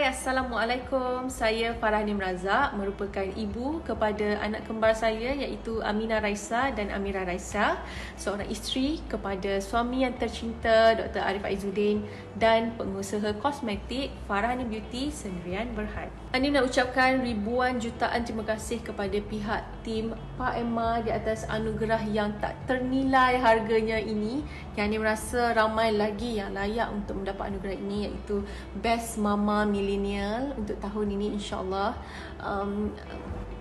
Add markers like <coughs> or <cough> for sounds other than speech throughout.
Hai, Assalamualaikum. Saya Farah Nim Razak, merupakan ibu kepada anak kembar saya iaitu Amina Raisa dan Amira Raisa, seorang isteri kepada suami yang tercinta Dr. Arif Aizuddin dan pengusaha kosmetik Farah Nim Beauty Sendirian Berhad. Anim nak ucapkan ribuan jutaan terima kasih kepada pihak tim Pak Emma di atas anugerah yang tak ternilai harganya ini. Yang Anim rasa ramai lagi yang layak untuk mendapat anugerah ini iaitu Best Mama Millennial untuk tahun ini insyaAllah. Um,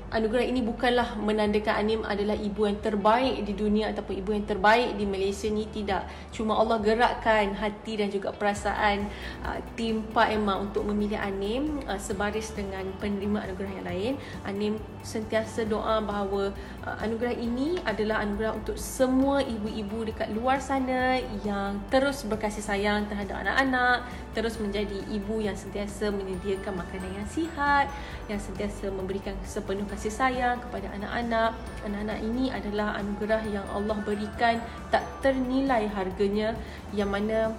anugerah ini bukanlah menandakan Anim adalah ibu yang terbaik di dunia ataupun ibu yang terbaik di Malaysia ni tidak. Cuma Allah gerakkan hati dan juga perasaan uh, tim Pak Emma untuk memilih Anim uh, sebaris dengan penerima anugerah yang lain. Anim sentiasa doa bahawa uh, anugerah ini adalah anugerah untuk semua ibu-ibu dekat luar sana yang terus berkasih sayang terhadap anak-anak terus menjadi ibu yang sentiasa menyediakan makanan yang sihat yang sentiasa memberikan sepenuh kasih sayang kepada anak-anak. Anak-anak ini adalah anugerah yang Allah berikan tak ternilai harganya yang mana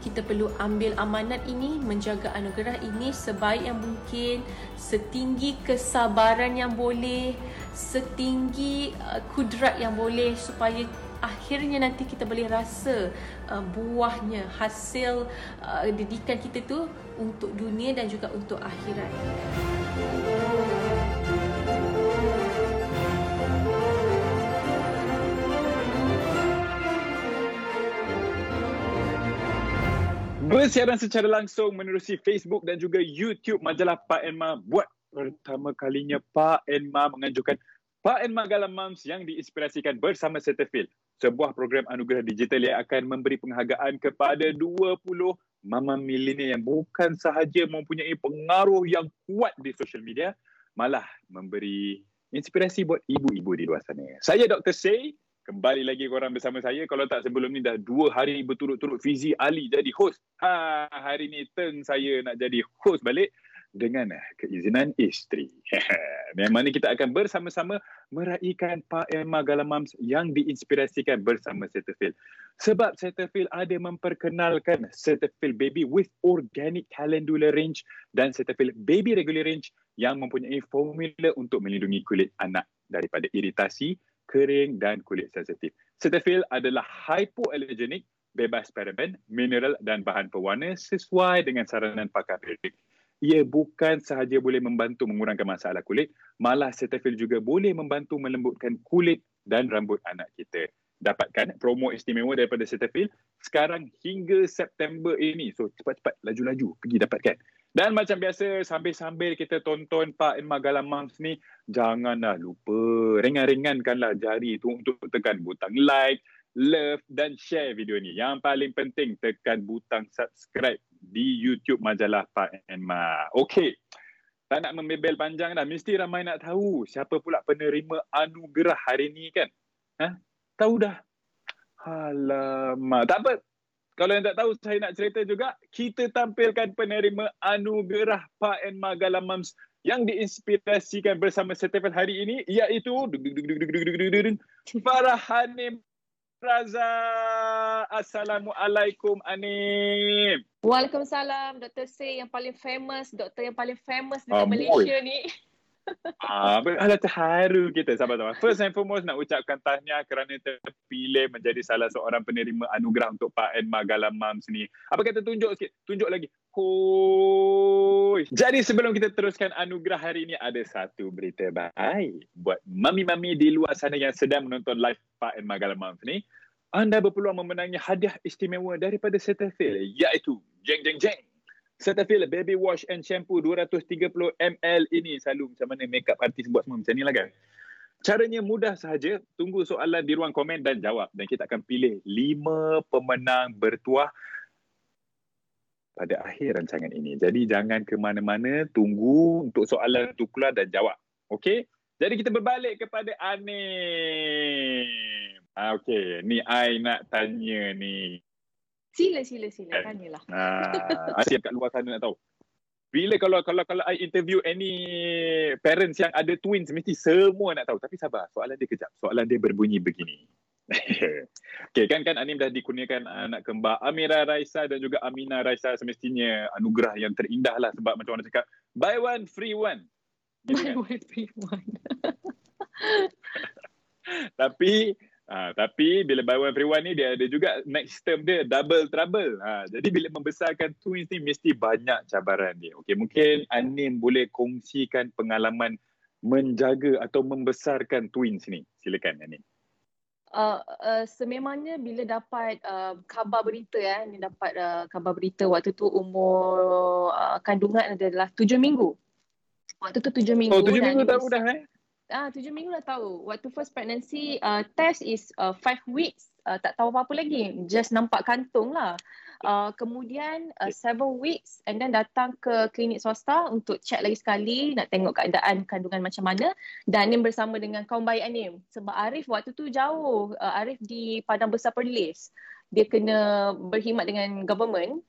kita perlu ambil amanat ini menjaga anugerah ini sebaik yang mungkin setinggi kesabaran yang boleh setinggi uh, kudrat yang boleh supaya akhirnya nanti kita boleh rasa uh, buahnya hasil uh, didikan kita tu untuk dunia dan juga untuk akhirat. Bersiaran secara langsung menerusi Facebook dan juga YouTube majalah Pak Enma. Buat pertama kalinya Pak Enma menganjurkan Pak Enma Galam Moms yang diinspirasikan bersama Cetaphil, sebuah program anugerah digital yang akan memberi penghargaan kepada 20 mama milenial yang bukan sahaja mempunyai pengaruh yang kuat di social media, malah memberi inspirasi buat ibu-ibu di luar sana. Saya Dr. Say, Kembali lagi korang bersama saya. Kalau tak sebelum ni dah dua hari berturut-turut Fizi Ali jadi host. Ha, hari ni turn saya nak jadi host balik dengan eh, keizinan isteri. <laughs> Yang mana kita akan bersama-sama meraihkan Pak Emma Galamams yang diinspirasikan bersama Cetaphil. Sebab Cetaphil ada memperkenalkan Cetaphil Baby with Organic Calendula Range dan Cetaphil Baby Regular Range yang mempunyai formula untuk melindungi kulit anak daripada iritasi, kering dan kulit sensitif. Cetaphil adalah hypoallergenic, bebas paraben, mineral dan bahan pewarna sesuai dengan saranan pakar klinik. Ia bukan sahaja boleh membantu mengurangkan masalah kulit, malah Cetaphil juga boleh membantu melembutkan kulit dan rambut anak kita. Dapatkan promo istimewa daripada Cetaphil sekarang hingga September ini. So cepat-cepat laju-laju pergi dapatkan. Dan macam biasa sambil-sambil kita tonton Pak Enma Galam Moms ni janganlah lupa ringan-ringankanlah jari tu untuk tekan butang like, love dan share video ni. Yang paling penting tekan butang subscribe di YouTube majalah Pak Enma. Okey. Tak nak membebel panjang dah. Mesti ramai nak tahu siapa pula penerima anugerah hari ni kan? Ha? Tahu dah? Alamak. Tak apa. Kalau yang tak tahu, saya nak cerita juga. Kita tampilkan penerima anugerah Pak and Magalam Mums yang diinspirasikan bersama Setefel hari ini iaitu Farah Hanim Raza. Assalamualaikum Anim. Waalaikumsalam Dr. Say yang paling famous, doktor yang paling famous di Malaysia ni. <laughs> Ah, hala terharu kita sahabat-sahabat. First and foremost nak ucapkan tahniah kerana terpilih menjadi salah seorang penerima anugerah untuk Pak En Magalam Moms ni. Apa kata tunjuk sikit? Tunjuk lagi. Hoi. Jadi sebelum kita teruskan anugerah hari ini ada satu berita baik buat mami-mami di luar sana yang sedang menonton live Pak En Magalam Moms ni. Anda berpeluang memenangi hadiah istimewa daripada Cetaphil iaitu jeng jeng jeng Cetaphil Baby Wash and Shampoo 230ml ini selalu macam mana makeup artis buat semua macam ni lah kan. Caranya mudah sahaja, tunggu soalan di ruang komen dan jawab dan kita akan pilih lima pemenang bertuah pada akhir rancangan ini. Jadi jangan ke mana-mana, tunggu untuk soalan itu keluar dan jawab. Okey? Jadi kita berbalik kepada Anim. Ah, Okey, ni I nak tanya ni. Sila sila sila eh. tanyalah. Ah, asyik kat luar sana nak tahu. Bila kalau kalau kalau I interview any parents yang ada twins mesti semua nak tahu tapi sabar soalan dia kejap. Soalan dia berbunyi begini. Okay, kan kan Anim dah dikurniakan anak kembar Amira Raisa dan juga Amina Raisa semestinya anugerah yang terindah lah sebab macam mana cakap buy one free one. Buy kan? one free one. <laughs> tapi Ha, tapi bila buy one free one ni dia ada juga next term dia double trouble. Ha, jadi bila membesarkan twins ni mesti banyak cabaran dia. Okey, mungkin Anim boleh kongsikan pengalaman menjaga atau membesarkan twins ni. Silakan Anim. Uh, uh, sememangnya bila dapat uh, khabar berita ya, ni dapat uh, khabar berita waktu tu umur uh, kandungan adalah tujuh minggu. Waktu tu tujuh minggu. Oh, tujuh minggu tak mudah eh? ah tujuh minggu dah tahu. Waktu first pregnancy, uh, test is uh, five weeks. Uh, tak tahu apa-apa lagi. Just nampak kantung lah. Uh, kemudian uh, seven weeks and then datang ke klinik swasta untuk check lagi sekali nak tengok keadaan kandungan macam mana. Dan Anim bersama dengan kaum bayi Anim. Sebab Arif waktu tu jauh uh, Arif di Padang Besar Perlis. Dia kena berkhidmat dengan government.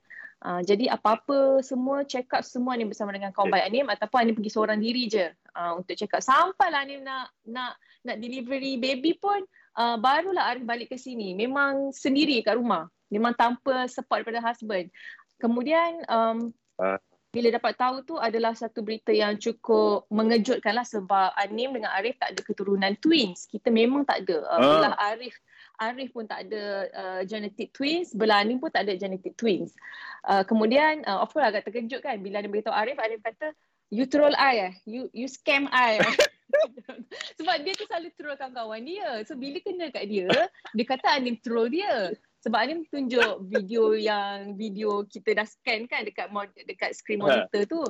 Uh, jadi apa-apa semua check up semua ni bersama dengan kaum baik Anim. Ataupun Anim pergi seorang diri je uh, untuk check up. Sampailah Anim nak nak nak delivery baby pun uh, barulah Arif balik ke sini. Memang sendiri kat rumah. Memang tanpa support daripada husband. Kemudian um, uh. bila dapat tahu tu adalah satu berita yang cukup mengejutkan lah sebab Anim dengan Arif tak ada keturunan twins. Kita memang tak ada. Uh, uh. Arif Arif pun tak ada uh, genetic twins, Belani pun tak ada genetic twins. Uh, kemudian uh, of course agak terkejut kan bila dia beritahu Arif, Arif kata you troll I eh, you you scam I eh. <laughs> Sebab dia tu selalu troll kawan-kawan dia. So bila kena kat dia, dia kata Anim troll dia. Sebab Anim tunjuk video <laughs> yang video kita dah scan kan dekat dekat screen ha. monitor tu.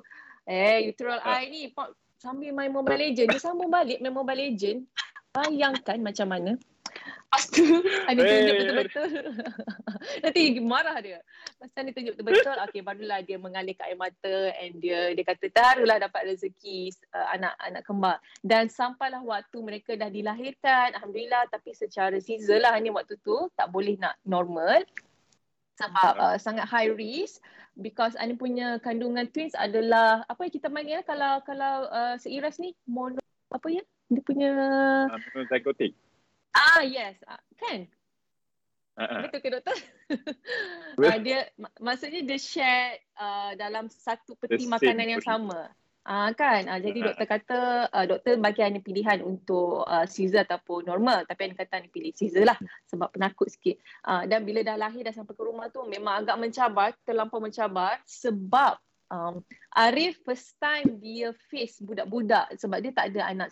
Eh, you troll I ni sambil main Mobile Legend. Dia sambung balik main Mobile Legend. <laughs> Bayangkan macam mana. Lepas tu ada tunjuk betul-betul. <laughs> Nanti marah dia. Lepas tu dia tunjuk betul-betul. Okay barulah dia mengalihkan air mata. And dia dia kata taruhlah dapat rezeki uh, anak-anak kembar. Dan sampailah waktu mereka dah dilahirkan. Alhamdulillah. Tapi secara Caesar lah ni waktu tu. Tak boleh nak normal. Sebab uh, sangat high risk. Because Ani punya kandungan twins adalah. Apa yang kita panggil kalau kalau uh, seiras ni? Mono. Apa ya? Dia punya. Uh, psychotic. Ah yes, ah, kan? Uh-huh. Betul ke doktor? uh, <laughs> dia mak- maksudnya dia share uh, dalam satu peti makanan yang sama. Ah uh, kan? Uh, jadi doktor kata uh, doktor bagi hanya pilihan untuk uh, Caesar ataupun normal tapi yang kata ni pilih Caesar lah sebab penakut sikit. Uh, dan bila dah lahir dah sampai ke rumah tu memang agak mencabar, terlampau mencabar sebab um, Arif first time dia face budak-budak sebab dia tak ada anak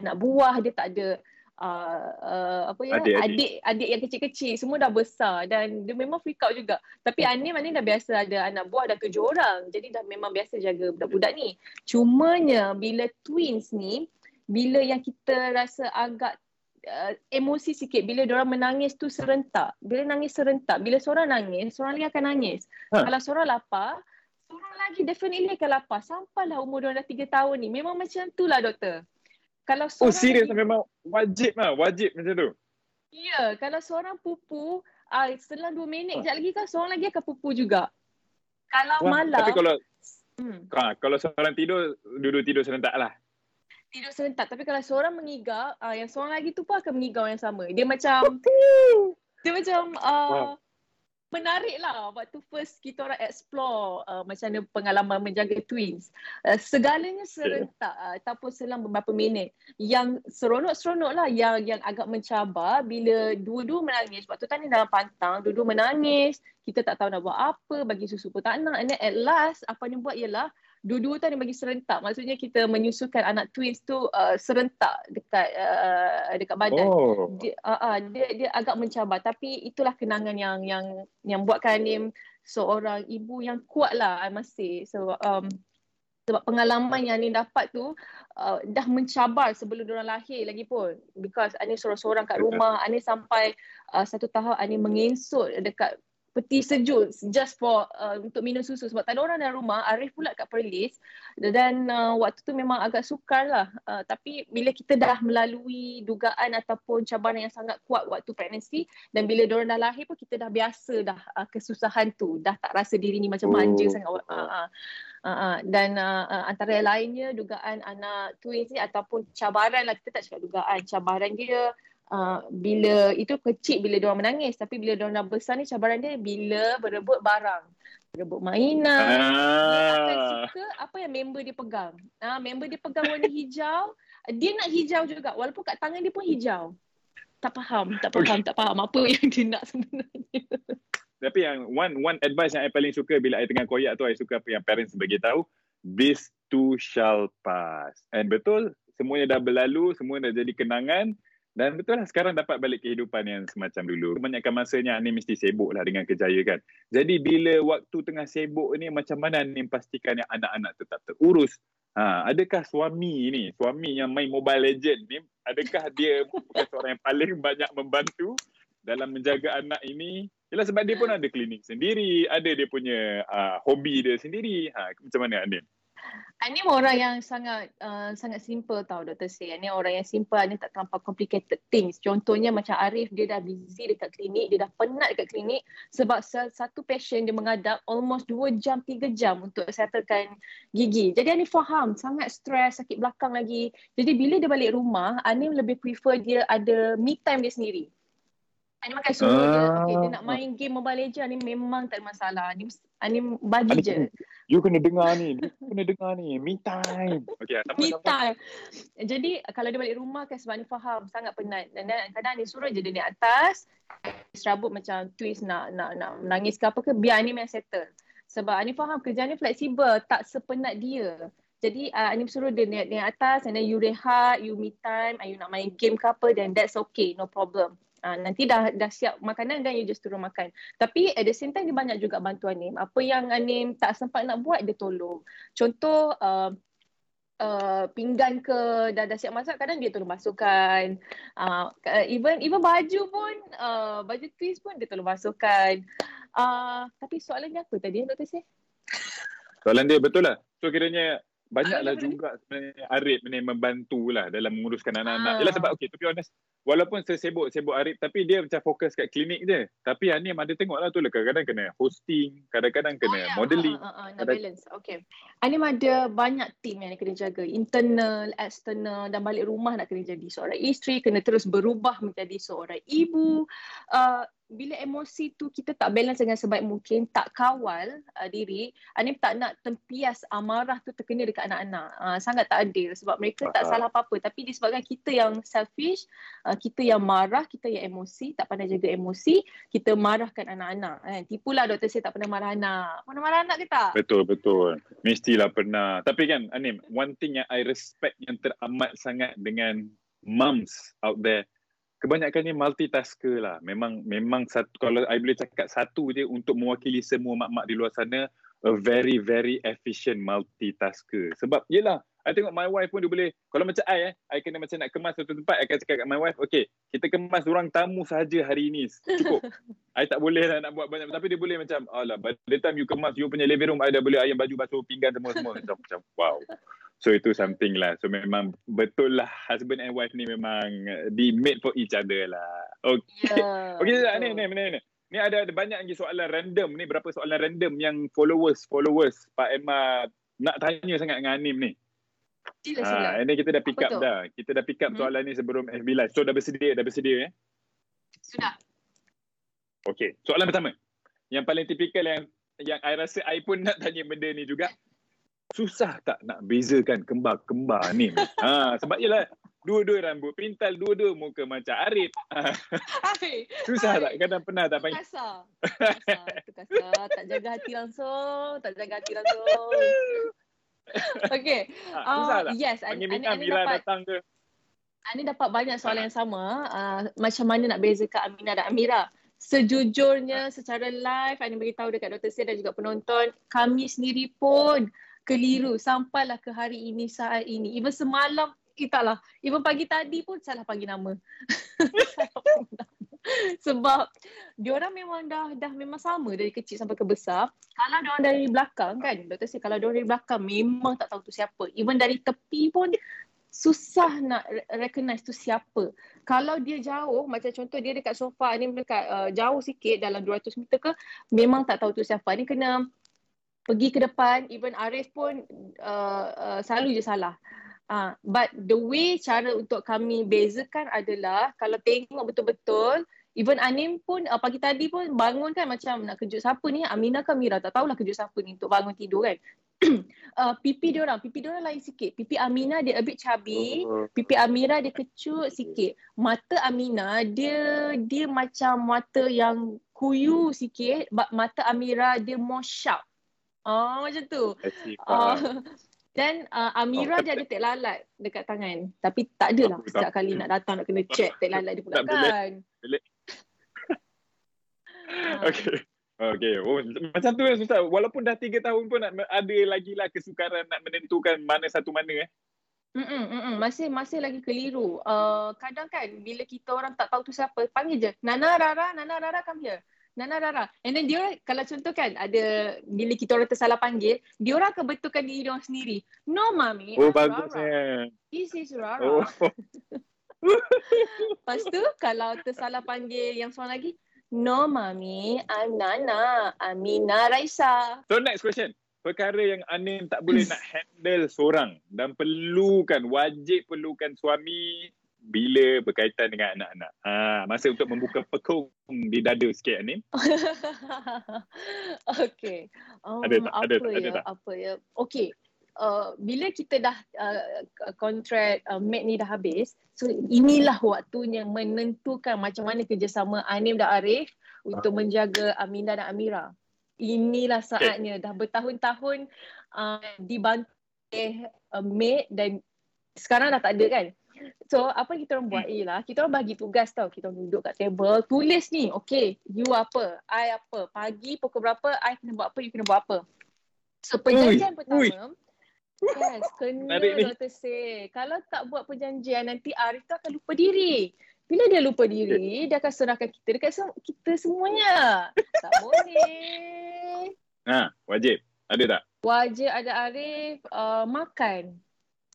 anak buah, dia tak ada uh, uh, apa ya adik, adik adik yang kecil-kecil semua dah besar dan dia memang freak out juga. Tapi Anim Anim dah biasa ada anak buah dah tujuh orang. Jadi dah memang biasa jaga budak-budak ni. Cumanya bila twins ni bila yang kita rasa agak uh, emosi sikit bila orang menangis tu serentak. Bila nangis serentak bila seorang nangis seorang lagi akan nangis. Ha. kalau seorang lapar seorang lagi definitely akan lapar. Sampailah umur dia dah tiga tahun ni. Memang macam tu lah doktor kalau oh serius lagi... memang wajib lah wajib macam tu. Ya kalau seorang pupu uh, setelah dua minit oh. lagi kan seorang lagi akan pupu juga. Kalau Wah, malam tapi kalau hmm. ha, kalau seorang tidur duduk tidur serentak lah. Tidur serentak tapi kalau seorang mengigau uh, yang seorang lagi tu pun akan mengigau yang sama. Dia macam dia macam uh, menarik lah waktu first kita orang explore uh, macam mana pengalaman menjaga twins. Uh, segalanya serentak uh, ataupun selang beberapa minit. Yang seronok-seronok lah yang yang agak mencabar bila dua-dua menangis. Waktu tadi dalam pantang, dua-dua menangis. Kita tak tahu nak buat apa, bagi susu pun tak nak. And then at last, apa yang buat ialah dua-dua tu dia bagi serentak. Maksudnya kita menyusukan anak twins tu uh, serentak dekat uh, dekat badan. Oh. Dia, uh, uh, dia dia agak mencabar tapi itulah kenangan yang yang yang buatkan Anim seorang ibu yang kuat lah I must say. So um, sebab pengalaman yang Anim dapat tu uh, dah mencabar sebelum dia lahir lagi pun. Because Anim seorang-seorang kat rumah, Anim sampai uh, satu tahun Anim mengesut dekat peti sejuk just for uh, untuk minum susu. Sebab tak ada orang dalam rumah Arif pula kat Perlis. Dan uh, waktu tu memang agak sukar lah. Uh, tapi bila kita dah melalui dugaan ataupun cabaran yang sangat kuat waktu pregnancy dan bila diorang dah lahir pun kita dah biasa dah uh, kesusahan tu. Dah tak rasa diri ni macam manja oh. sangat. Uh, uh, uh, uh, dan uh, uh, antara lainnya dugaan anak twins ni ataupun cabaran lah. Kita tak cakap dugaan cabaran dia uh, bila itu kecil bila dia menangis tapi bila dia dah besar ni cabaran dia bila berebut barang. Berebut mainan. Ah. dia akan suka apa yang member dia pegang. Ah uh, member dia pegang warna hijau. Dia nak hijau juga. Walaupun kat tangan dia pun hijau. Tak faham tak faham okay. tak faham apa yang dia nak sebenarnya. Tapi yang one one advice yang saya paling suka bila saya tengah koyak tu saya suka apa yang parents bagi tahu this too shall pass. And betul semuanya dah berlalu semua dah jadi kenangan dan betul lah sekarang dapat balik kehidupan yang semacam dulu. Kebanyakan masanya ni mesti sibuk lah dengan kerjaya kan. Jadi bila waktu tengah sibuk ni macam mana ni pastikan yang anak-anak tetap terurus. Ha, adakah suami ni, suami yang main Mobile Legend ni, adakah dia bukan seorang yang paling banyak membantu dalam menjaga anak ini? Yalah sebab dia pun ada klinik sendiri, ada dia punya uh, hobi dia sendiri. Ha, macam mana Anin? Ini orang yang sangat uh, sangat simple tau Dr. Say. Ini orang yang simple, ini tak terlampau complicated things. Contohnya macam Arif, dia dah busy dekat klinik, dia dah penat dekat klinik sebab satu patient dia mengadap almost 2 jam, 3 jam untuk settlekan gigi. Jadi Ani faham, sangat stres, sakit belakang lagi. Jadi bila dia balik rumah, Ani lebih prefer dia ada me time dia sendiri. Ani makan suruh uh, dia, okay, dia nak main game Mobile Legends ni memang tak ada masalah. Ani, Ani bagi Ani, je. You kena dengar ni, you kena dengar ni. Me time. Okay, sama, me time. Jadi kalau dia balik rumah kan sebab Ani faham sangat penat. Dan kadang Ani suruh je dia naik atas, serabut macam twist nak nak nak menangis ke apa ke, biar Ani main settle. Sebab Ani faham kerja ni fleksibel, tak sepenat dia. Jadi uh, Ani suruh dia naik, naik atas and then you rehat, you me time, you nak main game ke apa, then that's okay, no problem. Uh, nanti dah dah siap makanan dan you just turun makan. Tapi at the same time dia banyak juga bantuan Anim. Apa yang Anim tak sempat nak buat dia tolong. Contoh uh, uh, pinggan ke dah dah siap masak kadang dia tolong masukkan. Uh, even even baju pun uh, baju twist pun dia tolong masukkan. Uh, tapi soalannya apa tadi Dr. Syed? Soalan dia betul lah. So kiranya banyaklah juga sebenarnya Arif ni membantu lah dalam menguruskan anak-anak. Ah. Yalah sebab okay to be honest, walaupun saya sibuk-sibuk Arif tapi dia macam fokus kat klinik je. Tapi Anim ada tengok lah tu lah kadang-kadang kena hosting, kadang-kadang kena oh, modeling. Uh, uh, uh, nak balance, okay. Anim ada banyak team yang kena jaga. Internal, external dan balik rumah nak kena jadi seorang isteri, kena terus berubah menjadi seorang ibu. Uh, bila emosi tu kita tak balance dengan sebaik mungkin, tak kawal uh, diri, Anim tak nak tempias amarah tu terkena dekat anak-anak. Uh, sangat tak adil sebab mereka tak salah apa-apa. Tapi disebabkan kita yang selfish, uh, kita yang marah, kita yang emosi, tak pandai jaga emosi, kita marahkan anak-anak. Eh. Tipulah doktor saya tak pernah marah anak. Pernah marah anak ke tak? Betul, betul. Mestilah pernah. Tapi kan Anim, one thing yang I respect yang teramat sangat dengan moms out there, kebanyakannya multitasker lah. Memang memang satu kalau I boleh cakap satu je untuk mewakili semua mak-mak di luar sana a very very efficient multitasker. Sebab yelah I tengok my wife pun dia boleh kalau macam I eh I kena macam nak kemas satu tempat I akan cakap kat my wife okay kita kemas orang tamu saja hari ini cukup. <laughs> I tak boleh lah nak buat banyak tapi dia boleh macam alah by the time you kemas you punya living room I dah boleh ayam baju basuh pinggan semua semua <laughs> macam macam wow. So itu something lah. So memang betul lah husband and wife ni memang di made for each other lah. Okay. Yeah, <laughs> okay, betul. ni, ni, ni, ni. Ni ada, ada banyak lagi soalan random ni. Berapa soalan random yang followers, followers Pak Emma nak tanya sangat dengan Anim ni. Sila, sila. Ha, ini kita dah pick Apa up tu? dah. Kita dah pick up hmm. soalan ni sebelum FB Live. So dah bersedia, dah bersedia eh? Sudah. Okay, soalan pertama. Yang paling tipikal yang yang I rasa I pun <laughs> nak tanya benda ni juga susah tak nak bezakan kembar-kembar ni? <laughs> ha, sebab ialah dua-dua rambut pintal, dua-dua muka macam Arif. <laughs> susah Hai. tak? Kadang pernah tak panggil? Kasar. Kasar. kasar. Tak jaga hati langsung. Tak jaga hati langsung. Okay. Ha, uh? Yes. Panggil Mina bila dapat, datang ke? Ani dapat banyak soalan yang sama. Uh, macam mana nak bezakan Aminah dan Amira? Sejujurnya secara live, Ani beritahu dekat Dr. Sia dan juga penonton, kami sendiri pun keliru sampailah ke hari ini saat ini. Even semalam kita lah. Even pagi tadi pun salah panggil nama. <laughs> <laughs> Sebab diorang memang dah dah memang sama dari kecil sampai ke besar. Kalau diorang dari belakang kan, doktor saya kalau diorang dari belakang memang tak tahu tu siapa. Even dari tepi pun susah nak recognize tu siapa. Kalau dia jauh, macam contoh dia dekat sofa ni dekat uh, jauh sikit dalam 200 meter ke, memang tak tahu tu siapa. Ni kena pergi ke depan even Arif pun uh, uh, selalu je salah Ah, uh, but the way cara untuk kami bezakan adalah kalau tengok betul-betul even Anim pun uh, pagi tadi pun bangun kan macam nak kejut siapa ni Amina ke Mira tak tahulah kejut siapa ni untuk bangun tidur kan. <clears throat> uh, pipi dia orang, pipi dia orang lain sikit. Pipi Amina dia a bit chubby, oh. pipi Amira dia kecut sikit. Mata Amina dia dia macam mata yang kuyu sikit, mata Amira dia more sharp. Oh macam tu. Uh, <laughs> dan uh, Amira oh, dia ada tek lalat dekat tangan. Tapi tak adalah setiap kali nak datang nak kena check tek lalat dia pula kan. Okay. Okay. Oh, macam tu kan Ustaz. Walaupun dah tiga tahun pun nak ada lagi lah kesukaran nak menentukan mana satu mana eh. Mm-mm, mm-mm. Masih masih lagi keliru. Uh, kadang kan bila kita orang tak tahu tu siapa, panggil je. Nana Rara, Nana Rara come here. Nana Rara. And then dia kalau contoh kan ada bila kita orang tersalah panggil, dia orang akan betulkan diri dia orang sendiri. No mami. Oh bagus eh. This is Rara. Oh. <laughs> Lepas tu kalau tersalah panggil yang seorang lagi, no mami, I'm Nana. Amina Raisa. So next question. Perkara yang Anin tak boleh nak <laughs> handle seorang dan perlukan, wajib perlukan suami bila berkaitan dengan anak-anak. Ha, masa untuk membuka pekung di dada sikit ni. <laughs> okay. Um, ada tak? Apa ada, ya? Ada tak? Apa ya? Okay. Uh, bila kita dah uh, kontrak uh, mat ni dah habis, so inilah waktunya menentukan macam mana kerjasama Anim dan Arif untuk uh. menjaga Aminah dan Amira. Inilah saatnya. Okay. Dah bertahun-tahun uh, dibantu oleh uh, mate dan sekarang dah tak ada kan? So apa kita orang buat hmm. ialah kita orang bagi tugas tau. Kita orang duduk kat table, tulis ni. Okay, you apa? I apa? Pagi pukul berapa? I kena buat apa? You kena buat apa? So perjanjian ui, pertama. Ui. Yes, kena Dr. Say. Kalau tak buat perjanjian nanti Arif tu akan lupa diri. Bila dia lupa diri, dia akan serahkan kita dekat kita semuanya. tak boleh. Ha, wajib. Ada tak? Wajib ada Arif uh, makan.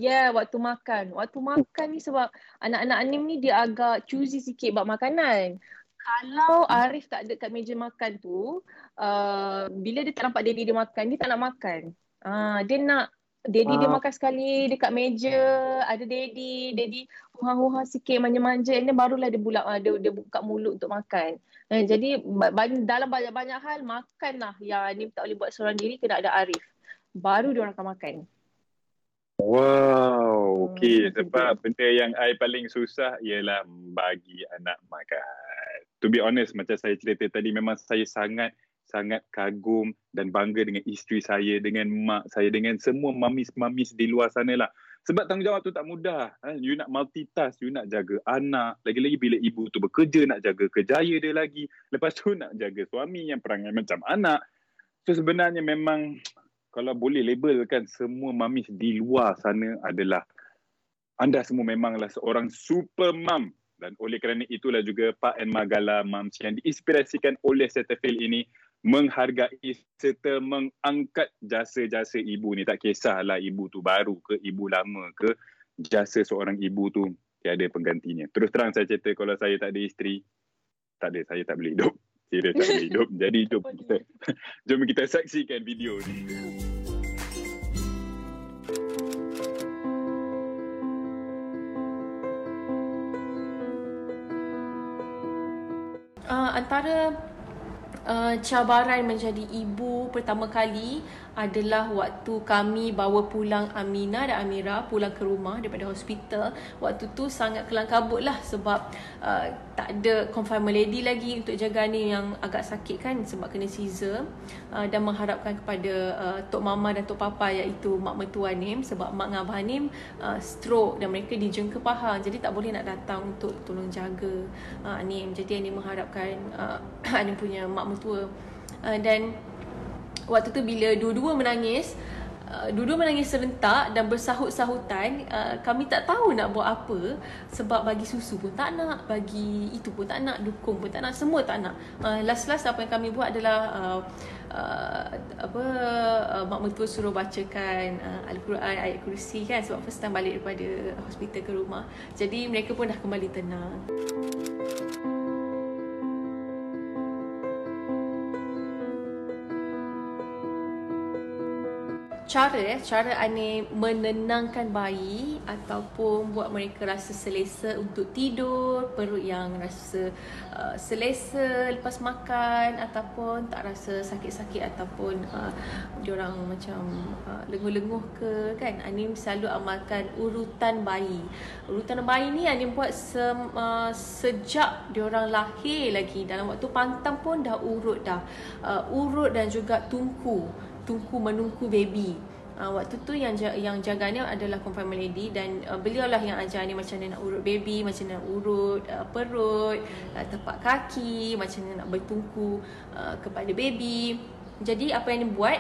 Ya, yeah, waktu makan. Waktu makan ni sebab anak-anak anim ni dia agak choosy sikit buat makanan. Kalau Arif tak ada kat meja makan tu, uh, bila dia tak nampak daddy dia makan, dia tak nak makan. Uh, dia nak daddy uh. dia makan sekali dekat meja, ada daddy, daddy huha-huha sikit manja-manja, and then barulah dia, bulak, uh, dia, dia buka mulut untuk makan. Uh, jadi dalam banyak-banyak hal, makanlah yang Anim tak boleh buat seorang diri, kena ada Arif. Baru dia orang akan makan. Wow, okay. Hmm, Sebab benda yang I paling susah ialah bagi anak makan. To be honest, macam saya cerita tadi, memang saya sangat sangat kagum dan bangga dengan isteri saya, dengan mak saya, dengan semua mamis-mamis di luar sana lah. Sebab tanggungjawab tu tak mudah. Ha? You nak multitask, you nak jaga anak. Lagi-lagi bila ibu tu bekerja, nak jaga kejaya dia lagi. Lepas tu <laughs> nak jaga suami yang perangai macam anak. So sebenarnya memang <tsk> kalau boleh labelkan semua mamis di luar sana adalah anda semua memanglah seorang super mom dan oleh kerana itulah juga Pak and Magala Moms yang diinspirasikan oleh Setafil ini menghargai serta mengangkat jasa-jasa ibu ni tak kisahlah ibu tu baru ke ibu lama ke jasa seorang ibu tu tiada penggantinya. Terus terang saya cerita kalau saya tak ada isteri tak ada saya tak boleh hidup. <laughs> Kira tak boleh hidup. Jadi jom <laughs> kita, <laughs> jom kita saksikan video ni. Uh, antara uh, cabaran menjadi ibu pertama kali adalah waktu kami bawa pulang Amina dan Amira pulang ke rumah daripada hospital. Waktu tu sangat kelang kabut lah sebab uh, tak ada confinement lady lagi untuk jaga ni yang agak sakit kan sebab kena Caesar. Uh, dan mengharapkan kepada uh, Tok Mama dan Tok Papa iaitu Mak Mertua Nim sebab Mak Ngabah Nim uh, stroke dan mereka dijengka paha. Jadi tak boleh nak datang untuk tolong jaga uh, Nim. Jadi Nim mengharapkan uh, <coughs> Nim punya Mak Mertua. Uh, dan waktu tu bila dua-dua menangis uh, dua-dua menangis serentak dan bersahut-sahutan uh, kami tak tahu nak buat apa sebab bagi susu pun tak nak bagi itu pun tak nak dukung pun tak nak semua tak nak. Uh, last-last apa yang kami buat adalah uh, uh, apa uh, mak mertua suruh bacakan uh, al-Quran ayat kursi kan sebab first time balik daripada hospital ke rumah. Jadi mereka pun dah kembali tenang cara ya cara Ani menenangkan bayi ataupun buat mereka rasa selesa untuk tidur perut yang rasa uh, selesa lepas makan ataupun tak rasa sakit-sakit ataupun uh, diorang macam uh, lenguh-lenguh ke kan? Ani selalu amalkan urutan bayi. Urutan bayi ni Ani buat se, uh, sejak diorang lahir lagi. Dalam waktu pantang pun dah urut dah. Uh, urut dan juga tungku tungku menungku baby. Uh, waktu tu yang yang jaganya adalah confirm lady dan uh, beliau lah yang ajar ni macam mana nak urut baby, macam mana nak urut uh, perut, uh, tepak kaki, macam mana nak bertungku uh, kepada baby. Jadi apa yang dia buat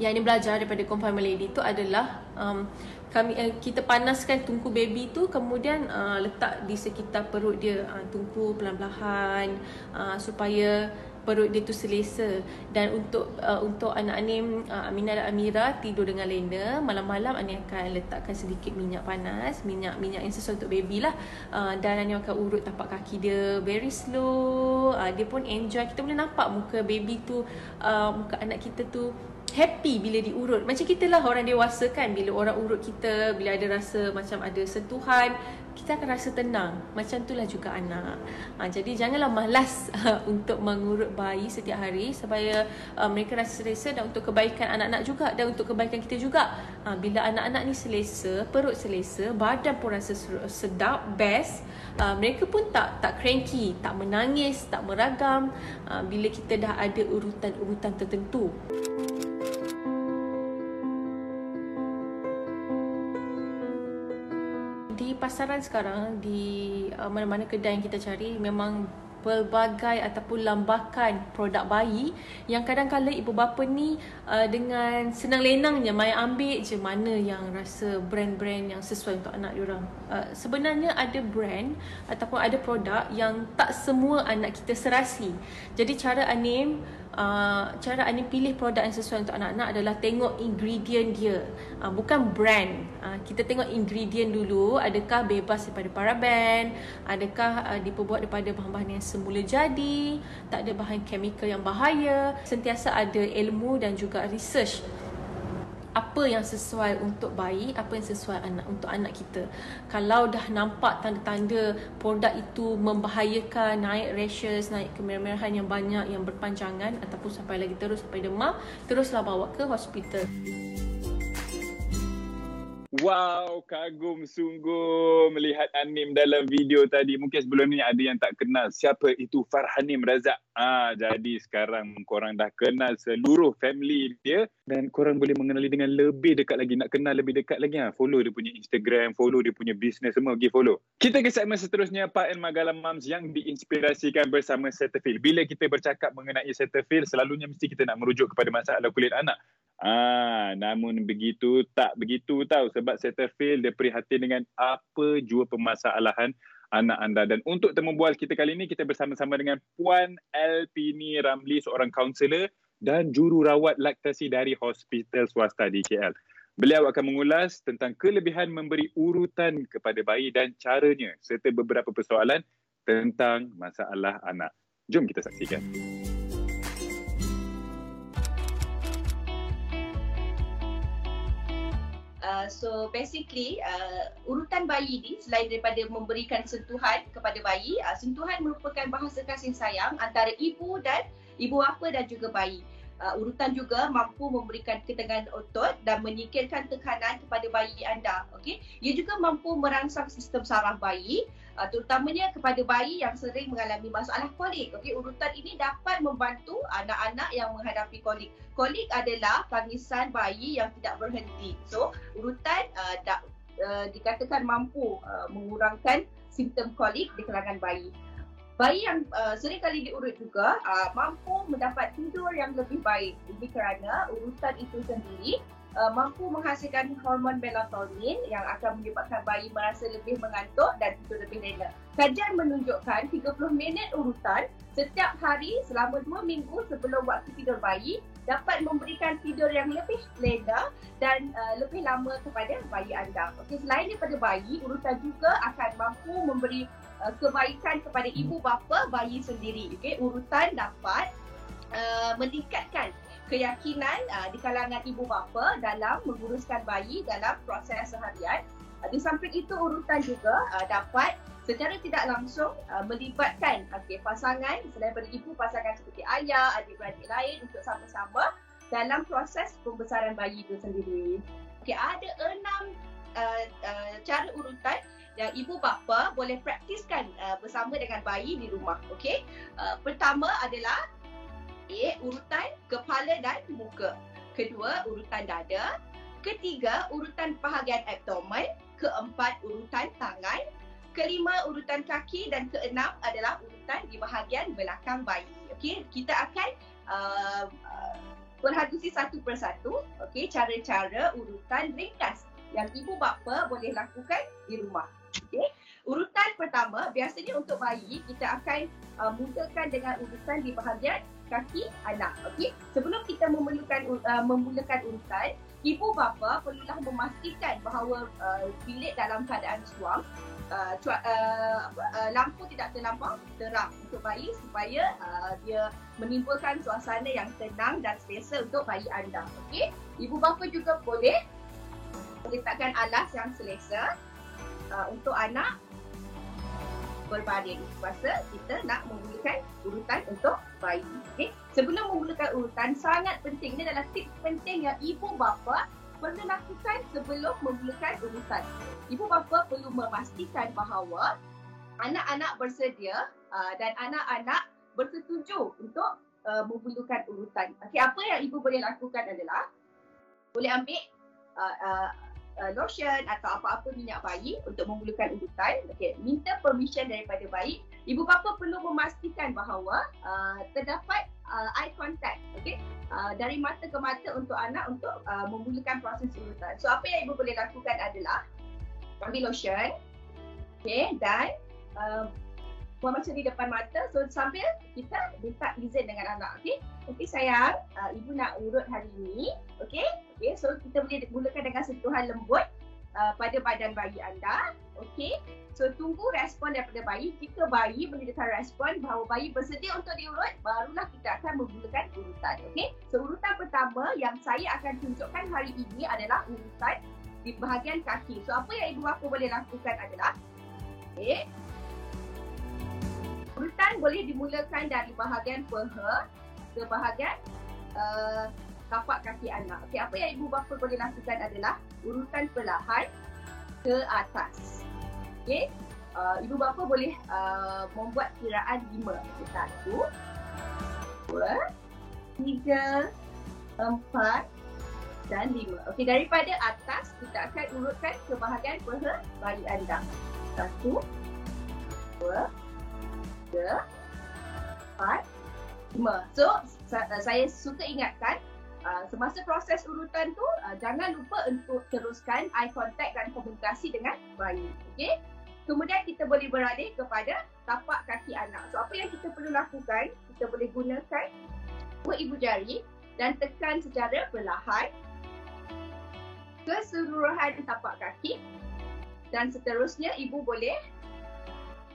yang dia belajar daripada confirm lady tu adalah um, kami uh, kita panaskan tungku baby tu kemudian uh, letak di sekitar perut dia uh, tungku pelan-pelan uh, supaya perut dia tu selesa. Dan untuk uh, untuk anak Anim uh, Aminah dan Amira tidur dengan lena. Malam-malam Anim akan letakkan sedikit minyak panas minyak minyak yang sesuai untuk baby lah. Uh, dan Anim akan urut tapak kaki dia very slow. Uh, dia pun enjoy. Kita boleh nampak muka baby tu uh, muka anak kita tu happy bila diurut. Macam kita lah orang dewasa kan. Bila orang urut kita bila ada rasa macam ada sentuhan kita akan rasa tenang. Macam itulah juga anak. Ha, jadi janganlah malas <laughs> untuk mengurut bayi setiap hari supaya uh, mereka rasa selesa dan untuk kebaikan anak-anak juga dan untuk kebaikan kita juga. Ha, bila anak-anak ni selesa perut selesa badan pun rasa sedap best uh, mereka pun tak tak cranky tak menangis tak meragam uh, bila kita dah ada urutan-urutan tertentu pasaran sekarang di uh, mana-mana kedai yang kita cari memang pelbagai ataupun lambakan produk bayi yang kadang-kadang ibu bapa ni uh, dengan senang lenangnya mai ambil je mana yang rasa brand-brand yang sesuai untuk anak diorang. Uh, sebenarnya ada brand ataupun ada produk yang tak semua anak kita serasi. Jadi cara Anim uh, cara Anim pilih produk yang sesuai untuk anak-anak adalah tengok ingredient dia. Uh, bukan brand. Uh, kita tengok ingredient dulu. Adakah bebas daripada paraben? Adakah uh, diperbuat daripada bahan-bahan yang semula jadi? Tak ada bahan chemical yang bahaya? Sentiasa ada ilmu dan juga research apa yang sesuai untuk bayi, apa yang sesuai anak untuk anak kita. Kalau dah nampak tanda-tanda produk itu membahayakan, naik rashes, naik kemerah-merahan yang banyak yang berpanjangan ataupun sampai lagi terus sampai demam, teruslah bawa ke hospital. Wow, kagum sungguh melihat Anim dalam video tadi. Mungkin sebelum ni ada yang tak kenal siapa itu Farhanim Razak. Ah, jadi sekarang korang dah kenal seluruh family dia dan korang boleh mengenali dengan lebih dekat lagi. Nak kenal lebih dekat lagi ah. Follow dia punya Instagram, follow dia punya business semua, pergi follow. Kita ke segmen seterusnya Pak and Magalam Moms yang diinspirasikan bersama Cetaphil. Bila kita bercakap mengenai Cetaphil, selalunya mesti kita nak merujuk kepada masalah kulit anak. Ah, namun begitu tak begitu tahu sebab Cetaphil dia prihatin dengan apa jua permasalahan anak anda dan untuk temu bual kita kali ini kita bersama-sama dengan Puan Elpini Ramli seorang kaunselor dan jururawat laktasi dari hospital swasta di KL. Beliau akan mengulas tentang kelebihan memberi urutan kepada bayi dan caranya serta beberapa persoalan tentang masalah anak. Jom kita saksikan. Uh, so basically uh, urutan bayi ni selain daripada memberikan sentuhan kepada bayi, uh, sentuhan merupakan bahasa kasih sayang antara ibu dan ibu bapa dan juga bayi. Uh, urutan juga mampu memberikan ketegangan otot dan menyingkirkan tekanan kepada bayi anda. Okay? Ia juga mampu merangsang sistem saraf bayi uh, terutamanya kepada bayi yang sering mengalami masalah kolik. Okey, urutan ini dapat membantu anak-anak yang menghadapi kolik. Kolik adalah tangisan bayi yang tidak berhenti. So, urutan uh, da, uh, dikatakan mampu uh, mengurangkan simptom kolik di kalangan bayi. Bayi yang uh, sering kali diurut juga uh, mampu mendapat tidur yang lebih baik. Ini kerana urutan itu sendiri uh, mampu menghasilkan hormon melatonin yang akan menyebabkan bayi merasa lebih mengantuk dan tidur lebih lena. Kajian menunjukkan 30 minit urutan setiap hari selama 2 minggu sebelum waktu tidur bayi dapat memberikan tidur yang lebih lena dan uh, lebih lama kepada bayi anda. Okay, selain daripada bayi, urutan juga akan mampu memberi uh, kebaikan kepada ibu bapa bayi sendiri. Okay, urutan dapat uh, meningkatkan keyakinan uh, di kalangan ibu bapa dalam menguruskan bayi dalam proses seharian. Uh, di samping itu urutan juga uh, dapat secara tidak langsung uh, melibatkan okay, pasangan selain daripada ibu pasangan seperti ayah, adik-beradik lain untuk sama-sama dalam proses pembesaran bayi itu sendiri. Okay, ada enam uh, uh, cara urutan yang ibu bapa boleh praktiskan uh, bersama dengan bayi di rumah. Okay, uh, pertama adalah A. Urutan kepala dan muka. Kedua, urutan dada. Ketiga, urutan bahagian abdomen. Keempat, urutan tangan kelima urutan kaki dan keenam adalah urutan di bahagian belakang bayi. Okey, kita akan uh, uh, berhadusi satu persatu okey cara-cara urutan ringkas yang ibu bapa boleh lakukan di rumah. Okey. Urutan pertama biasanya untuk bayi kita akan uh, mulakan dengan urutan di bahagian kaki anak. Okey. Sebelum kita memerlukan uh, memulakan urutan, ibu bapa perlulah memastikan bahawa uh, bilik dalam keadaan suam uh, uh, uh, lampu tidak terlampau terang untuk bayi supaya uh, dia menimbulkan suasana yang tenang dan selesa untuk bayi anda. Okey. Ibu bapa juga boleh meletakkan alas yang selesa uh, untuk anak berbaring. Masa kita nak memulakan urutan untuk bayi. Okay? Sebelum memulakan urutan, sangat penting. Ini adalah tips penting yang ibu bapa perlu lakukan sebelum memulakan urutan. Ibu bapa perlu memastikan bahawa anak-anak bersedia uh, dan anak-anak bersetuju untuk uh, memulakan urutan. Okay, apa yang ibu boleh lakukan adalah boleh ambil uh, uh, uh, lotion atau apa-apa minyak bayi untuk memulakan urutan. Okay, minta permission daripada bayi. Ibu bapa perlu memastikan bahawa uh, terdapat uh, eye contact okay? uh, dari mata ke mata untuk anak untuk uh, memulakan proses urutan. So apa yang ibu boleh lakukan adalah ambil lotion okay, dan uh, buat macam di depan mata. So sambil kita minta izin dengan anak. Okay, okay sayang, uh, ibu nak urut hari ini. Okay, okay so kita boleh mulakan dengan sentuhan lembut uh, pada badan bayi anda. Okay, so tunggu respon daripada bayi. Jika bayi menunjukkan respon bahawa bayi bersedia untuk diurut, barulah kita akan memulakan urutan. Okay, so urutan pertama yang saya akan tunjukkan hari ini adalah urutan di bahagian kaki. So apa yang ibu bapa boleh lakukan adalah Okay. Urutan boleh dimulakan dari bahagian peha ke bahagian uh, tapak kaki anak. Okay, apa yang ibu bapa boleh lakukan adalah urutan perlahan ke atas. Okay, uh, ibu bapa boleh uh, membuat kiraan lima. Okay, satu, dua, tiga, empat dan lima. Okey, daripada atas kita akan urutkan ke bahagian peha bayi anda. Satu, dua, tiga, empat, lima. So, saya suka ingatkan Uh, semasa proses urutan tu uh, jangan lupa untuk teruskan eye contact dan komunikasi dengan bayi. Okey. Kemudian kita boleh beralih kepada tapak kaki anak. So apa yang kita perlu lakukan? Kita boleh gunakan dua ibu jari dan tekan secara perlahan keseluruhan tapak kaki dan seterusnya ibu boleh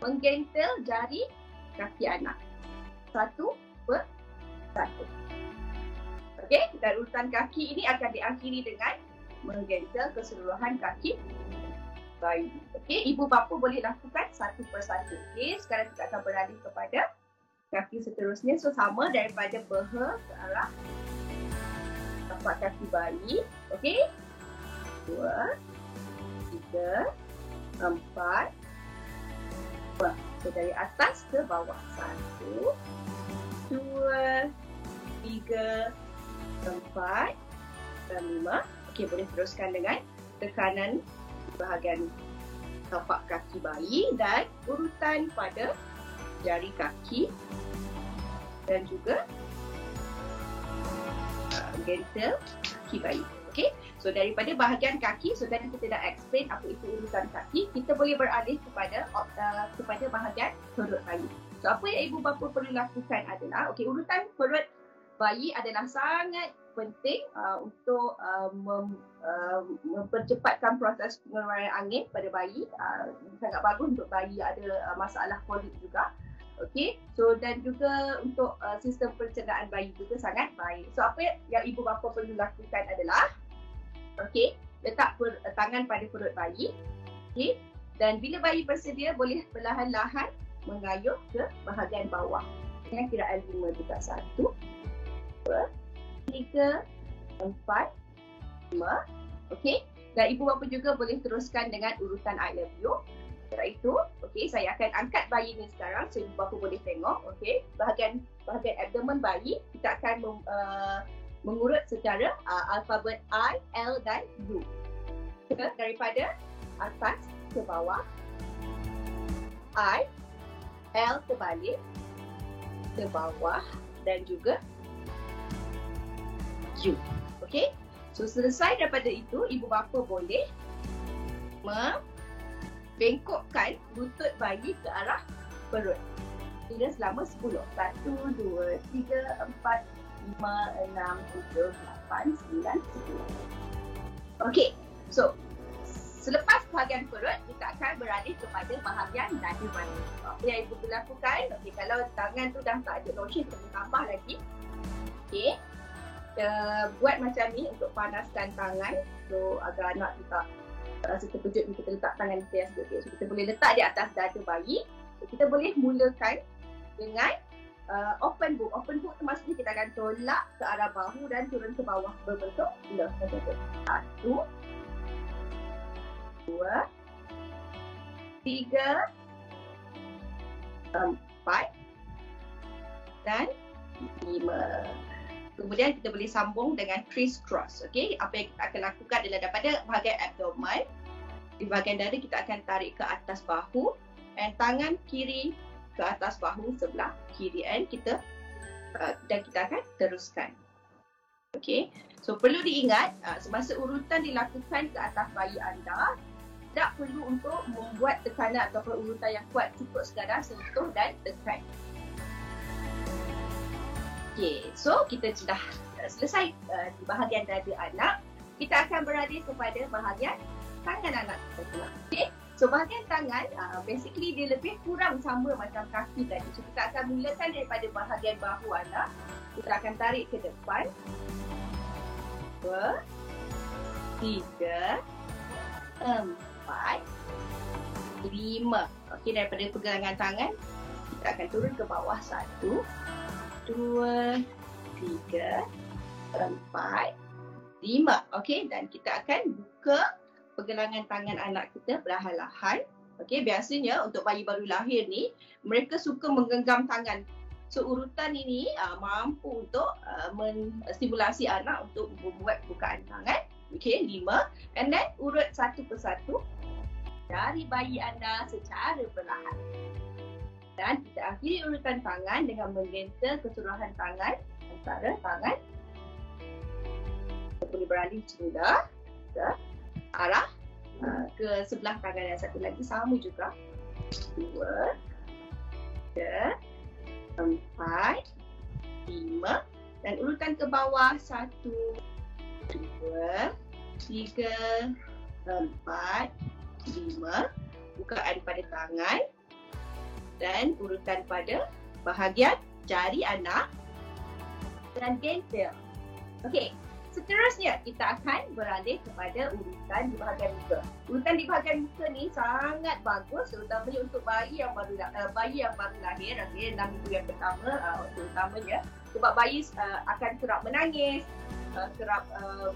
menggentel jari kaki anak. Satu per satu. Okey, dan urutan kaki ini akan diakhiri dengan menggentel keseluruhan kaki bayi. Okey, ibu bapa boleh lakukan satu persatu. Okey, sekarang kita akan beralih kepada kaki seterusnya. So, sama daripada beha ke arah tapak kaki bayi. Okey, dua, tiga, empat, dua. So, dari atas ke bawah. Satu, dua, tiga, empat lima. Okey, boleh teruskan dengan tekanan bahagian tapak kaki bayi dan urutan pada jari kaki dan juga uh, gentle kaki bayi. Okey, so daripada bahagian kaki, so tadi kita dah explain apa itu urutan kaki, kita boleh beralih kepada uh, kepada bahagian perut bayi. So apa yang ibu bapa perlu lakukan adalah, okey, urutan perut bayi adalah sangat penting uh, untuk uh, mem, uh, mempercepatkan proses pengeluaran angin pada bayi. Uh, sangat bagus untuk bayi ada uh, masalah kolik juga. Okey. So dan juga untuk uh, sistem pencernaan bayi juga sangat baik. So apa yang ibu bapa perlu lakukan adalah okey, letak per, uh, tangan pada perut bayi. Okey. Dan bila bayi bersedia boleh perlahan-lahan mengayuh ke bahagian bawah. Dengan kiraan 5 juga 1 2 3 4 5 Okey. Dan ibu bapa juga boleh teruskan dengan urutan I love you. Setelah itu, okey, saya akan angkat bayi ni sekarang so ibu bapa boleh tengok, okey. Bahagian bahagian abdomen bayi kita akan mem, uh, mengurut secara uh, alfabet I, L dan U. Daripada atas ke bawah. I, L terbalik ke bawah dan juga U. Okey? So selesai daripada itu, ibu bapa boleh membengkokkan lutut bayi ke arah perut. Hingga selama 10. 1, 2, 3, 4, 5, 6, 7, 8, 9, 10. Okey. So selepas bahagian perut, kita akan beralih kepada bahagian dada bayi. Apa yang ibu lakukan? Okey, kalau tangan tu dah tak ada lotion, kita tambah lagi. Okey kita buat macam ni untuk panaskan tangan so agar anak kita rasa terkejut kita letak tangan kita yang sedikit so kita boleh letak di atas dada bayi so, kita boleh mulakan dengan uh, open book. Open book tu maksudnya kita akan tolak ke arah bahu dan turun ke bawah berbentuk love satu dua tiga empat dan lima. Kemudian kita boleh sambung dengan criss cross. Okay, apa yang kita akan lakukan adalah daripada bahagian abdomen, di bahagian dada kita akan tarik ke atas bahu dan tangan kiri ke atas bahu sebelah kiri and kita uh, dan kita akan teruskan. Okay, so perlu diingat uh, semasa urutan dilakukan ke atas bayi anda, tidak perlu untuk membuat tekanan atau urutan yang kuat cukup sekadar sentuh dan tekan. Okay, so kita sudah uh, selesai uh, di bahagian dada anak. Kita akan beralih kepada bahagian tangan anak pula. Okay, so bahagian tangan uh, basically dia lebih kurang sama macam kaki tadi. So kita akan mulakan daripada bahagian bahu anak. Kita akan tarik ke depan. Dua, tiga, empat, lima. Okay, daripada pegangan tangan, kita akan turun ke bawah satu, dua, tiga, empat, lima. Okey, dan kita akan buka pergelangan tangan anak kita perlahan-lahan. Okey, biasanya untuk bayi baru lahir ni, mereka suka menggenggam tangan. So, urutan ini uh, mampu untuk uh, menstimulasi anak untuk membuat bukaan tangan. Okey, lima. And then, urut satu persatu dari bayi anda secara perlahan. Dan kita akhiri urutan tangan dengan menggentle keseluruhan tangan antara tangan. Kita boleh beralih semula ke arah ke sebelah tangan yang satu lagi sama juga. Dua, tiga, empat, lima dan urutan ke bawah satu, dua, tiga, empat, lima. Bukaan pada tangan dan urutan pada bahagian jari anak dan gentle. Okey, seterusnya kita akan beralih kepada urutan di bahagian muka. Urutan di bahagian muka ni sangat bagus terutamanya untuk bayi yang baru uh, bayi yang baru lahir, okey, enam minggu yang pertama uh, terutamanya sebab bayi uh, akan kerap menangis, uh, kerap uh,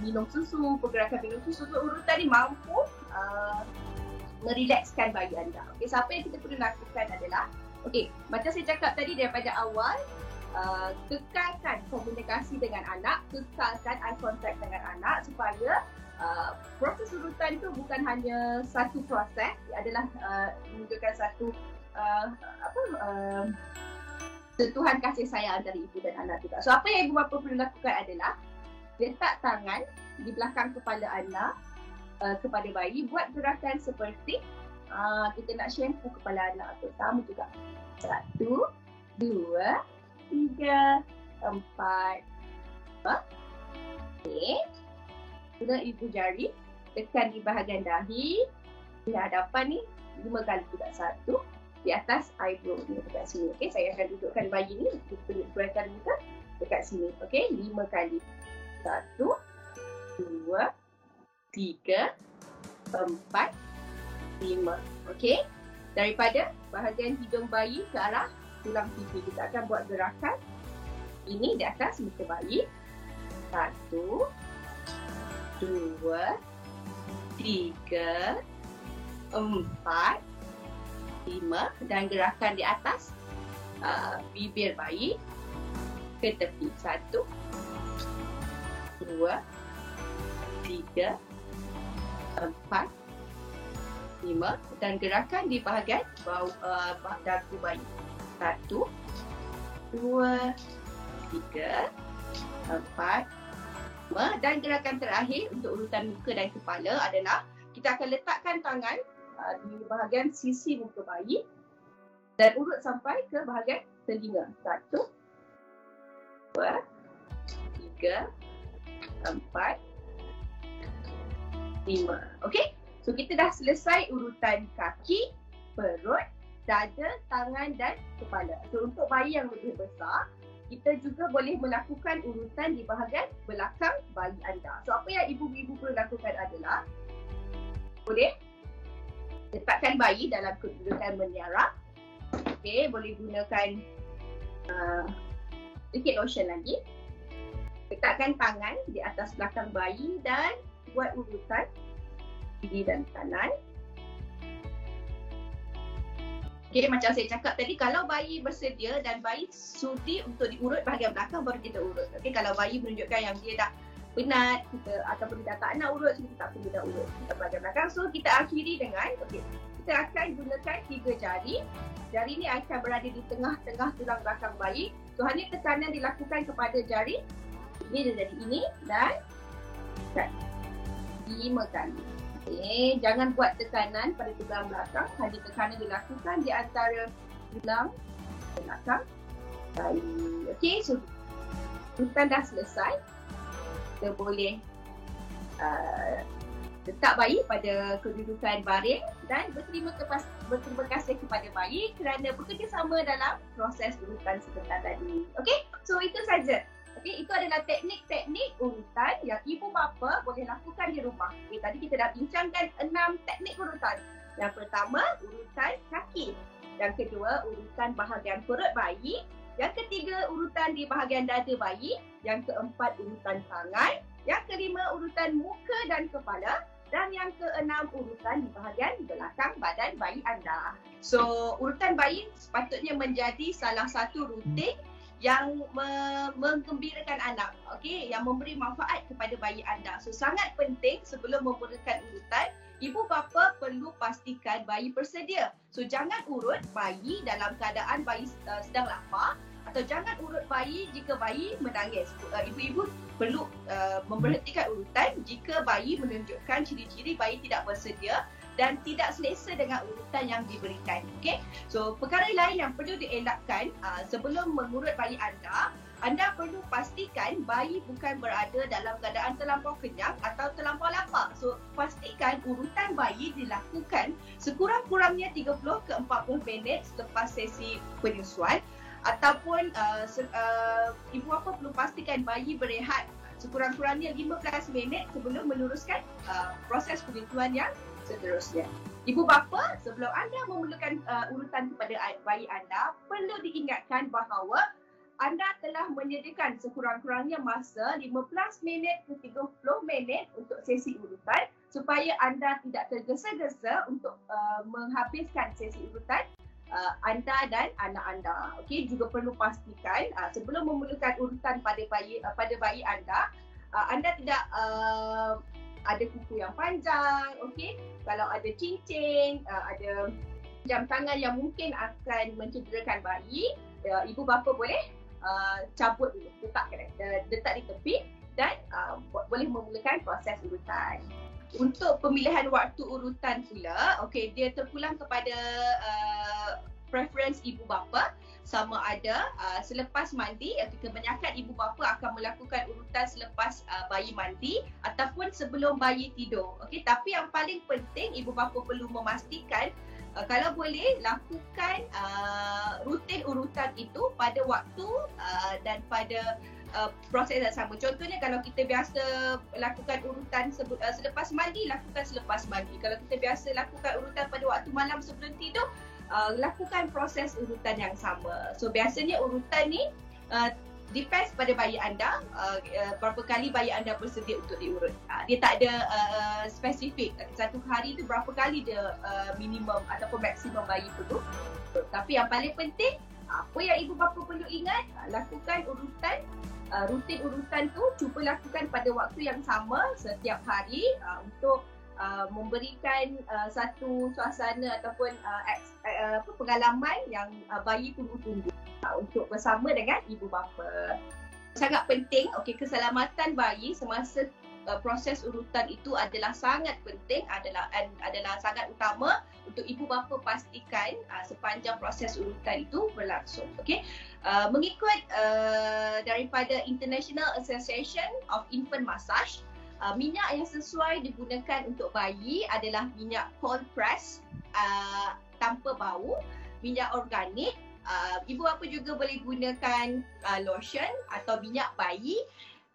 minum susu, pergerakan minum susu. So, urutan ni mampu uh, merilekskan bayi anda. Okey, siapa yang kita perlu lakukan adalah okey, macam saya cakap tadi daripada awal uh, kekalkan komunikasi dengan anak, kekalkan eye contact dengan anak supaya uh, proses urutan itu bukan hanya satu proses, ia adalah uh, menunjukkan satu uh, apa uh, sentuhan kasih sayang dari ibu dan anak juga. So apa yang ibu bapa perlu lakukan adalah letak tangan di belakang kepala anak uh, kepada bayi buat gerakan seperti uh, kita nak shampoo kepala anak tu sama juga satu dua tiga empat lima okey sudah ibu jari tekan di bahagian dahi di hadapan ni lima kali juga satu di atas eyebrow ni dekat sini. Okey, saya akan dudukkan bayi ni keluarkan muka dekat sini. Okey, lima kali. Satu, dua, tiga, empat, lima. Okey, daripada bahagian hidung bayi ke arah tulang pipi kita akan buat gerakan ini di atas muka bayi. Satu, dua, tiga, empat, lima dan gerakan di atas uh, bibir bayi ke tepi. Satu, dua, tiga, empat, lima dan gerakan di bahagian bau uh, dagu bayi. Satu, dua, tiga, empat, lima dan gerakan terakhir untuk urutan muka dan kepala adalah kita akan letakkan tangan uh, di bahagian sisi muka bayi dan urut sampai ke bahagian telinga. Satu, dua, tiga, empat, lima. Okey? So kita dah selesai urutan kaki, perut, dada, tangan dan kepala. So untuk bayi yang lebih besar, kita juga boleh melakukan urutan di bahagian belakang bayi anda. So apa yang ibu-ibu perlu lakukan adalah boleh letakkan bayi dalam kedudukan meniarap. Okey, boleh gunakan uh, sedikit lotion lagi. Letakkan tangan di atas belakang bayi dan buat urutan kiri dan kanan. Okey, macam saya cakap tadi, kalau bayi bersedia dan bayi sudi untuk diurut bahagian belakang, baru kita urut. Okey, kalau bayi menunjukkan yang dia dah penat kita ataupun kita tak nak urut kita tak perlu dah urut. Kita bahagian belakang. So kita akhiri dengan okey kita akan gunakan tiga jari. Jari ni akan berada di tengah-tengah tulang belakang bayi. So hanya tekanan dilakukan kepada jari. Ini dia jadi ini dan lima kali okey jangan buat tekanan pada tulang belakang hanya tekanan dilakukan di antara tulang belakang bayi okey so urutan dah selesai kita boleh uh, letak bayi pada kedudukan baring dan berterima, kepas, berterima kasih kepada bayi kerana bekerjasama dalam proses urutan sebentar tadi. Okey, so itu saja. Okey, itu adalah teknik-teknik urutan yang ibu bapa boleh lakukan di rumah. Okey, tadi kita dah bincangkan enam teknik urutan. Yang pertama, urutan kaki. Yang kedua, urutan bahagian perut bayi. Yang ketiga, urutan di bahagian dada bayi. Yang keempat, urutan tangan. Yang kelima, urutan muka dan kepala. Dan yang keenam, urutan di bahagian belakang badan bayi anda. So, urutan bayi sepatutnya menjadi salah satu rutin yang me- menggembirakan anak. Okay? Yang memberi manfaat kepada bayi anda. So, sangat penting sebelum memberikan urutan, ibu bapa perlu pastikan bayi bersedia. So jangan urut bayi dalam keadaan bayi uh, sedang lapar atau jangan urut bayi jika bayi menangis. Uh, ibu-ibu perlu uh, memberhentikan urutan jika bayi menunjukkan ciri-ciri bayi tidak bersedia dan tidak selesa dengan urutan yang diberikan. Okay? So perkara lain yang perlu dielakkan uh, sebelum mengurut bayi anda anda perlu pastikan bayi bukan berada dalam keadaan terlampau kenyang atau terlampau lapar. So, pastikan urutan bayi dilakukan sekurang-kurangnya 30 ke 40 minit selepas sesi penyusuan ataupun uh, uh, ibu bapa perlu pastikan bayi berehat sekurang-kurangnya 15 minit sebelum meneruskan uh, proses penyusuan yang seterusnya. Ibu bapa, sebelum anda memerlukan uh, urutan kepada bayi anda, perlu diingatkan bahawa anda telah menyediakan sekurang-kurangnya masa 15 minit ke 30 minit untuk sesi urutan supaya anda tidak tergesa-gesa untuk uh, menghabiskan sesi urutan uh, anda dan anak anda. Okey, juga perlu pastikan uh, sebelum memerlukan urutan pada bayi uh, pada bayi anda, uh, anda tidak uh, ada kuku yang panjang, okey. Kalau ada cincin, uh, ada jam tangan yang mungkin akan mencederakan bayi, uh, ibu bapa boleh uh, cabut dulu, letak uh, letak di tepi dan uh, boleh memulakan proses urutan. Untuk pemilihan waktu urutan pula, okey dia terpulang kepada uh, preference ibu bapa sama ada uh, selepas mandi atau kebanyakan ibu bapa akan melakukan urutan selepas uh, bayi mandi ataupun sebelum bayi tidur. Okey, tapi yang paling penting ibu bapa perlu memastikan uh, kalau boleh lakukan uh, rutin urutan itu pada waktu uh, dan pada uh, proses yang sama. Contohnya kalau kita biasa lakukan urutan sebut, uh, selepas mandi, lakukan selepas mandi. Kalau kita biasa lakukan urutan pada waktu malam sebelum tidur, uh, lakukan proses urutan yang sama. So biasanya urutan ni uh, depends pada bayi anda uh, uh, berapa kali bayi anda bersedia untuk diurut. Uh, dia tak ada uh, spesifik. Satu hari tu berapa kali dia uh, minimum ataupun maksimum bayi perlu. Tapi yang paling penting apa yang ibu bapa perlu ingat lakukan urutan uh, rutin urutan tu cuba lakukan pada waktu yang sama setiap hari uh, untuk uh, memberikan uh, satu suasana ataupun uh, ex, uh, apa, pengalaman yang uh, bayi tunggu-tunggu uh, untuk bersama dengan ibu bapa. Sangat penting okey keselamatan bayi semasa uh, proses urutan itu adalah sangat penting adalah adalah sangat utama untuk ibu bapa pastikan uh, sepanjang proses urutan itu berlangsung okey Uh, mengikut uh, daripada International Association of Infant Massage, uh, minyak yang sesuai digunakan untuk bayi adalah minyak cold press uh, tanpa bau, minyak organik. Uh, ibu bapa juga boleh gunakan uh, lotion atau minyak bayi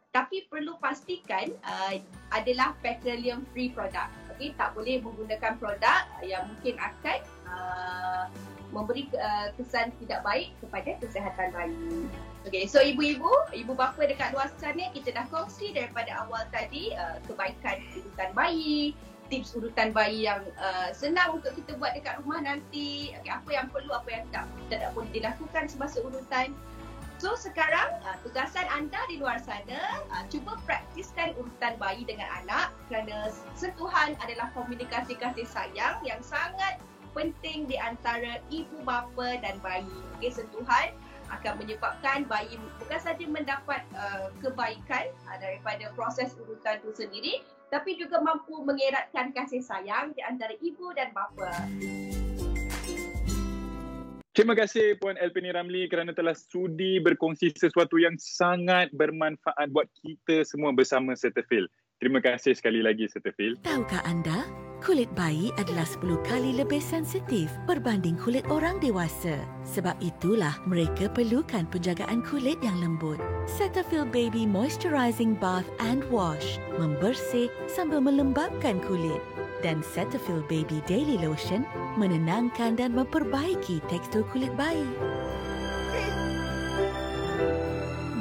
tapi perlu pastikan uh, adalah petroleum free product. Okay, tak boleh menggunakan produk yang mungkin akan uh, memberi uh, kesan tidak baik kepada kesihatan bayi. Okay, so ibu-ibu, ibu bapa dekat luar sana kita dah kongsi daripada awal tadi uh, kebaikan urutan bayi, tips urutan bayi yang uh, senang untuk kita buat dekat rumah nanti. Okay, apa yang perlu, apa yang tak, tidak boleh dilakukan semasa urutan. So sekarang uh, tugasan anda di luar sana uh, cuba praktiskan urutan bayi dengan anak kerana sentuhan adalah komunikasi kasih sayang yang sangat penting di antara ibu bapa dan bayi. Okay, sentuhan akan menyebabkan bayi bukan saja mendapat uh, kebaikan uh, daripada proses urutan itu sendiri tapi juga mampu mengeratkan kasih sayang di antara ibu dan bapa. Terima kasih Puan Elpini Ramli kerana telah sudi berkongsi sesuatu yang sangat bermanfaat buat kita semua bersama Setafil. Terima kasih sekali lagi Setafil. Tahukah anda, kulit bayi adalah 10 kali lebih sensitif berbanding kulit orang dewasa. Sebab itulah mereka perlukan penjagaan kulit yang lembut. Cetaphil Baby Moisturizing Bath and Wash membersih sambil melembabkan kulit dan Cetaphil Baby Daily Lotion menenangkan dan memperbaiki tekstur kulit bayi.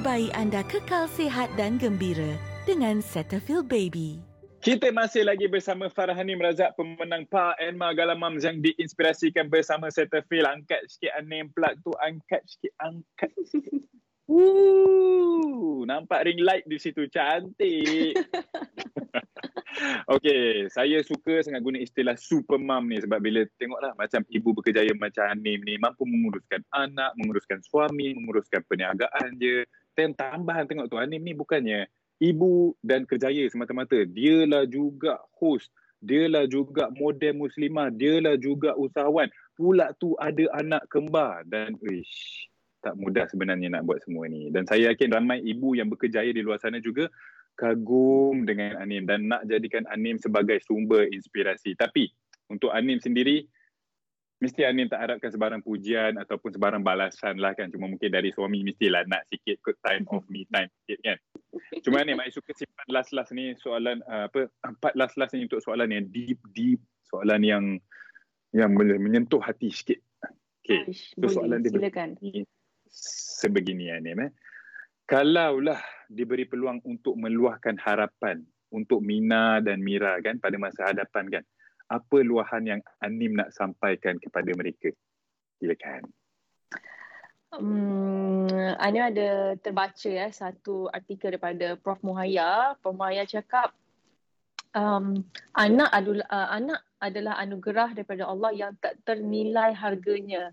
Bayi anda kekal sihat dan gembira dengan Cetaphil Baby. Kita masih lagi bersama Farhanim Razak pemenang Pa Enma Galamam yang diinspirasikan bersama Cetaphil. Angkat sikit name plug tu, angkat sikit, angkat. <laughs> Woo, nampak ring light di situ cantik. <laughs> Okay, saya suka sangat guna istilah super mom ni sebab bila tengoklah macam ibu berkejaya macam Anim ni mampu menguruskan anak, menguruskan suami, menguruskan perniagaan dia. Dan tambahan tengok tu Anim ni bukannya ibu dan kerjaya semata-mata. Dialah juga host, dialah juga model muslimah, dialah juga usahawan. Pula tu ada anak kembar dan ish, tak mudah sebenarnya nak buat semua ni. Dan saya yakin ramai ibu yang berkejaya di luar sana juga kagum dengan Anim dan nak jadikan Anim sebagai sumber inspirasi. Tapi untuk Anim sendiri, mesti Anim tak harapkan sebarang pujian ataupun sebarang balasan lah kan. Cuma mungkin dari suami mestilah nak sikit ke time <laughs> of me time sikit kan. Cuma Anim, saya suka simpan last-last ni soalan, uh, apa, empat last-last ni untuk soalan yang deep-deep, soalan yang yang menyentuh hati sikit. Okay, so soalan dia silakan. sebegini Anim eh kalaulah diberi peluang untuk meluahkan harapan untuk Mina dan Mira kan pada masa hadapan kan apa luahan yang Anim nak sampaikan kepada mereka silakan Hmm, Anim ada terbaca ya satu artikel daripada Prof Muhaya. Prof Muhaya cakap um, anak adalah uh, anak adalah anugerah daripada Allah yang tak ternilai harganya.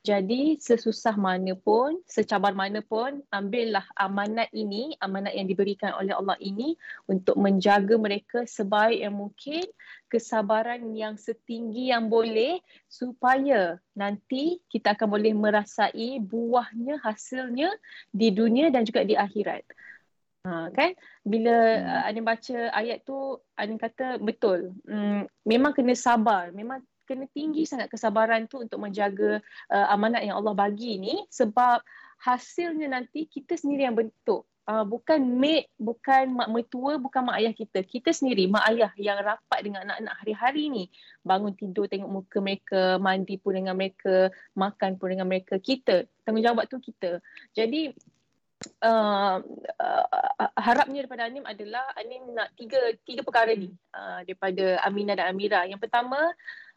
Jadi sesusah mana pun, secabar mana pun, ambillah amanat ini, amanat yang diberikan oleh Allah ini untuk menjaga mereka sebaik yang mungkin, kesabaran yang setinggi yang boleh supaya nanti kita akan boleh merasai buahnya, hasilnya di dunia dan juga di akhirat. Ha, kan bila hmm. uh, Anin baca ayat tu Anin kata betul hmm, memang kena sabar memang kena tinggi sangat kesabaran tu untuk menjaga uh, amanat yang Allah bagi ni sebab hasilnya nanti kita sendiri yang bentuk uh, bukan maid, bukan mak mertua, bukan mak ayah kita. Kita sendiri, mak ayah yang rapat dengan anak-anak hari-hari ni. Bangun tidur tengok muka mereka, mandi pun dengan mereka, makan pun dengan mereka. Kita, tanggungjawab tu kita. Jadi, uh, uh, harapnya daripada Anim adalah Anim nak tiga tiga perkara ni uh, daripada Aminah dan Amira. Yang pertama,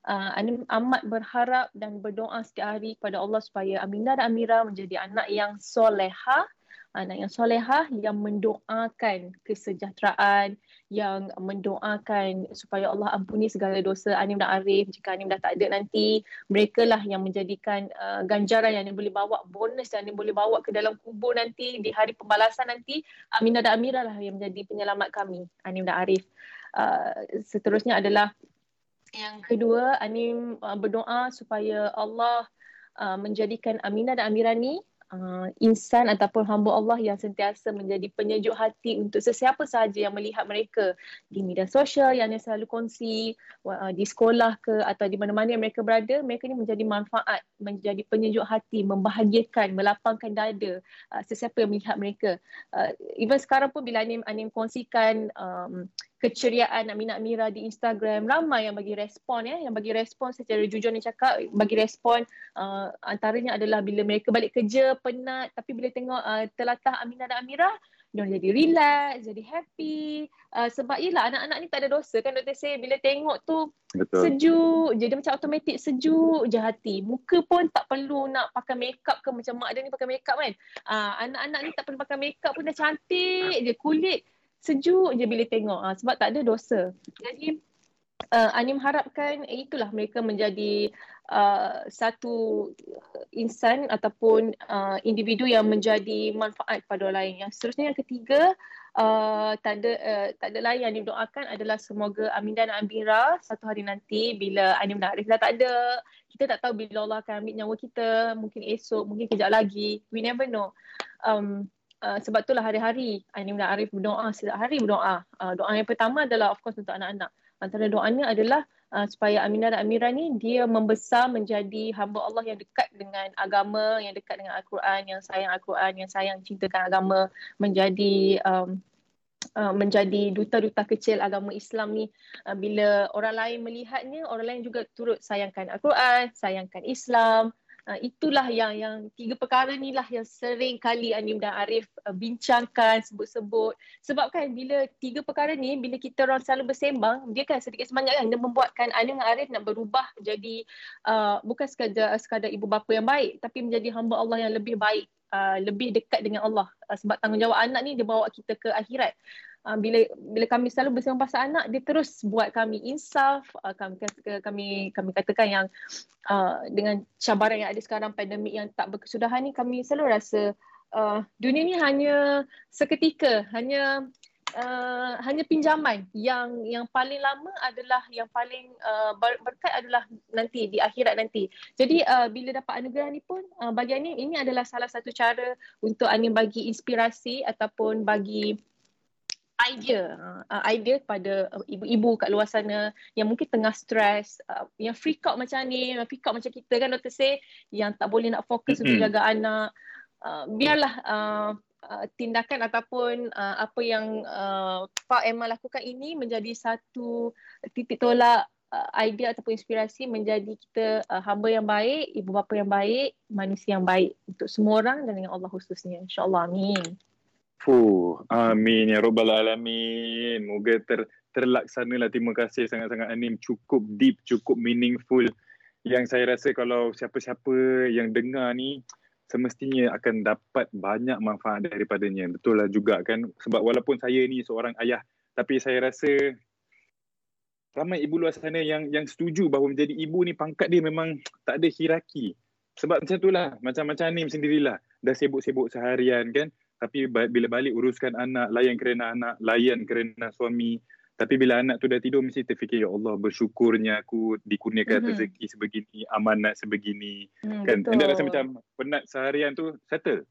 Anim amat berharap dan berdoa setiap hari kepada Allah supaya Aminah dan Amira menjadi anak yang solehah, anak yang solehah yang mendoakan kesejahteraan, yang mendoakan supaya Allah ampuni segala dosa Anim dan Arif jika Anim dah tak ada nanti. Mereka lah yang menjadikan uh, ganjaran yang Anim boleh bawa, bonus yang Anim boleh bawa ke dalam kubur nanti di hari pembalasan nanti. Aminah dan Amira lah yang menjadi penyelamat kami, Anim dan Arif. Uh, seterusnya adalah yang kedua, Anim uh, berdoa supaya Allah uh, menjadikan Aminah dan Amira ni uh, insan ataupun hamba Allah yang sentiasa menjadi penyejuk hati untuk sesiapa sahaja yang melihat mereka di media sosial yang selalu kongsi uh, di sekolah ke atau di mana-mana yang mereka berada mereka ni menjadi manfaat menjadi penyejuk hati membahagiakan melapangkan dada uh, sesiapa yang melihat mereka. Uh, even sekarang pun bila Anim Anim kongsikan um, keceriaan Aminah Amira di Instagram ramai yang bagi respon ya yang bagi respon secara jujur ni cakap bagi respon uh, antaranya adalah bila mereka balik kerja penat tapi bila tengok uh, telatah Aminah dan Amira dia jadi relax, jadi happy. Uh, sebab yelah anak-anak ni tak ada dosa kan doktor say bila tengok tu Betul. sejuk, jadi macam automatik sejuk je hati. Muka pun tak perlu nak pakai makeup ke macam mak dia ni pakai makeup kan. Uh, anak-anak ni tak perlu pakai makeup pun dah cantik je kulit sejuk je bila tengok uh, sebab tak ada dosa. Jadi uh, Anim harapkan eh, itulah mereka menjadi uh, satu insan ataupun uh, individu yang menjadi manfaat pada orang lain. Yang seterusnya yang ketiga uh, tak ada uh, tak ada lain yang Anim doakan adalah semoga Aminah dan Amira satu hari nanti bila Anim dan Arif dah tak ada kita tak tahu bila Allah akan ambil nyawa kita mungkin esok mungkin kejap lagi we never know um, Uh, sebab itulah hari-hari Anim dan Arif berdoa setiap hari berdoa. Uh, doa yang pertama adalah of course untuk anak-anak. Antara doanya adalah uh, supaya Aminah dan Amira ni dia membesar menjadi hamba Allah yang dekat dengan agama, yang dekat dengan Al-Quran, yang sayang Al-Quran, yang sayang cintakan agama, menjadi um, uh, menjadi duta-duta kecil agama Islam ni uh, bila orang lain melihatnya orang lain juga turut sayangkan Al-Quran, sayangkan Islam, Uh, itulah yang yang tiga perkara ni lah yang sering kali Anim dan Arif uh, bincangkan sebut-sebut. Sebab kan bila tiga perkara ni bila kita orang selalu bersembang dia kan sedikit semangat kan dia membuatkan Anim dan Arif nak berubah jadi uh, bukan sekadar sekadar ibu bapa yang baik tapi menjadi hamba Allah yang lebih baik uh, lebih dekat dengan Allah. Uh, sebab tanggungjawab anak ni dia bawa kita ke akhirat uh, bila bila kami selalu bersama pasal anak dia terus buat kami insaf uh, kami kami kami katakan yang uh, dengan cabaran yang ada sekarang pandemik yang tak berkesudahan ni kami selalu rasa uh, dunia ni hanya seketika hanya Uh, hanya pinjaman yang yang paling lama adalah yang paling uh, berkat adalah nanti di akhirat nanti. Jadi uh, bila dapat anugerah ni pun uh, bagi Anim ini adalah salah satu cara untuk Anim bagi inspirasi ataupun bagi idea. Uh, idea kepada uh, ibu-ibu kat luar sana yang mungkin tengah stres uh, yang freak out macam ni yang freak out macam kita kan doktor say yang tak boleh nak fokus mm-hmm. untuk jaga anak. Uh, biarlah uh, uh, tindakan ataupun uh, apa yang uh, Pak Emma lakukan ini menjadi satu titik tolak uh, idea ataupun inspirasi menjadi kita uh, hamba yang baik ibu bapa yang baik manusia yang baik untuk semua orang dan dengan Allah khususnya. Insyaallah amin Fuh, amin ya robbal alamin. Moga ter terlaksanalah. Terima kasih sangat-sangat Anim. Cukup deep, cukup meaningful. Yang saya rasa kalau siapa-siapa yang dengar ni semestinya akan dapat banyak manfaat daripadanya. Betul lah juga kan. Sebab walaupun saya ni seorang ayah tapi saya rasa ramai ibu luar sana yang yang setuju bahawa menjadi ibu ni pangkat dia memang tak ada hierarki. Sebab macam itulah, macam-macam Anim sendirilah. Dah sibuk-sibuk seharian kan tapi bila balik uruskan anak, layan kerana anak, layan kerana suami. Tapi bila anak tu dah tidur mesti terfikir ya Allah bersyukurnya aku dikurniakan mm-hmm. rezeki sebegini, amanat sebegini. Mm, kan? Anda rasa macam penat seharian tu settle.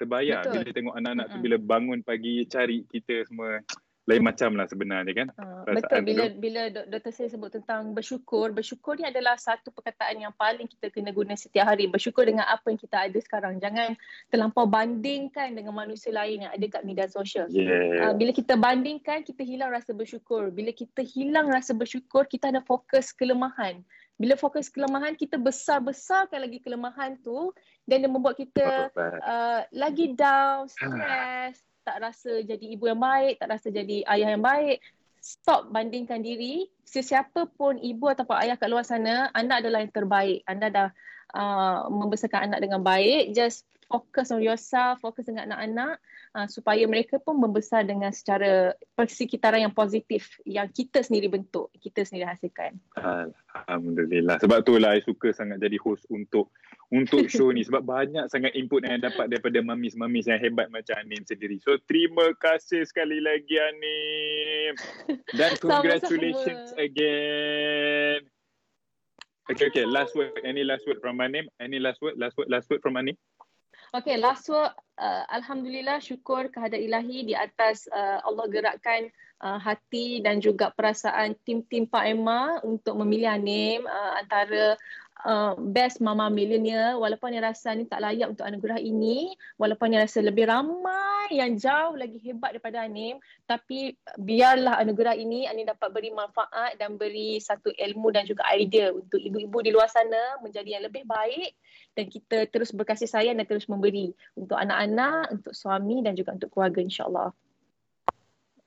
Terbayar betul. bila tengok anak-anak mm-hmm. tu bila bangun pagi cari kita semua lain macam lah sebenarnya kan. Uh, betul bila tu. bila dok- doktor saya sebut tentang bersyukur, bersyukur ni adalah satu perkataan yang paling kita kena guna setiap hari. Bersyukur dengan apa yang kita ada sekarang. Jangan terlampau bandingkan dengan manusia lain yang ada kat media sosial. Yeah. Uh, bila kita bandingkan, kita hilang rasa bersyukur. Bila kita hilang rasa bersyukur, kita ada fokus kelemahan. Bila fokus kelemahan, kita besar-besarkan lagi kelemahan tu dan dia membuat kita uh, lagi down, stres, tak rasa jadi ibu yang baik, tak rasa jadi ayah yang baik. Stop bandingkan diri. Sesiapa pun ibu ataupun ayah kat luar sana, anda adalah yang terbaik. Anda dah uh, membesarkan anak dengan baik. Just focus on yourself, fokus dengan anak-anak uh, supaya mereka pun membesar dengan secara persekitaran yang positif yang kita sendiri bentuk, kita sendiri hasilkan. Alhamdulillah. Sebab tu lah I suka sangat jadi host untuk untuk show ni <laughs> sebab banyak sangat input yang dapat daripada mamis-mamis yang hebat macam Anim sendiri. So terima kasih sekali lagi Anim. Dan <laughs> congratulations Sama-sama. again. Okay, okay. Last word. Any last word from Anim? Any last word? Last word, last word from Anim? Okay, last word. Uh, Alhamdulillah syukur kehadrat ilahi di atas uh, Allah gerakkan uh, hati dan juga perasaan tim-tim Pak Emma untuk memilih Anim uh, antara uh, best mama millennial walaupun yang rasa ni tak layak untuk anugerah ini walaupun yang rasa lebih ramai yang jauh lagi hebat daripada Anim tapi biarlah anugerah ini Anim dapat beri manfaat dan beri satu ilmu dan juga idea untuk ibu-ibu di luar sana menjadi yang lebih baik dan kita terus berkasih sayang dan terus memberi untuk anak-anak, untuk suami dan juga untuk keluarga insyaAllah.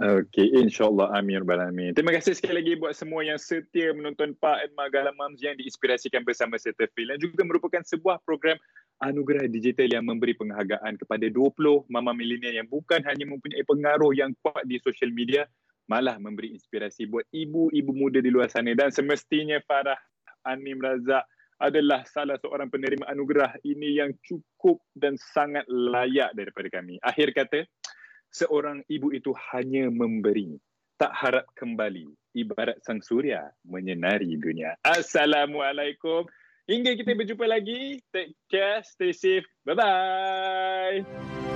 Okay, insyaAllah. Amin. Rabbal Alamin. Terima kasih sekali lagi buat semua yang setia menonton Pak Magalam Moms yang diinspirasikan bersama Setafil dan juga merupakan sebuah program anugerah digital yang memberi penghargaan kepada 20 mama milenial yang bukan hanya mempunyai pengaruh yang kuat di social media, malah memberi inspirasi buat ibu-ibu muda di luar sana dan semestinya Farah Anim Razak adalah salah seorang penerima anugerah ini yang cukup dan sangat layak daripada kami. Akhir kata, seorang ibu itu hanya memberi, tak harap kembali. Ibarat sang surya menyinari dunia. Assalamualaikum. Hingga kita berjumpa lagi. Take care, stay safe. Bye-bye.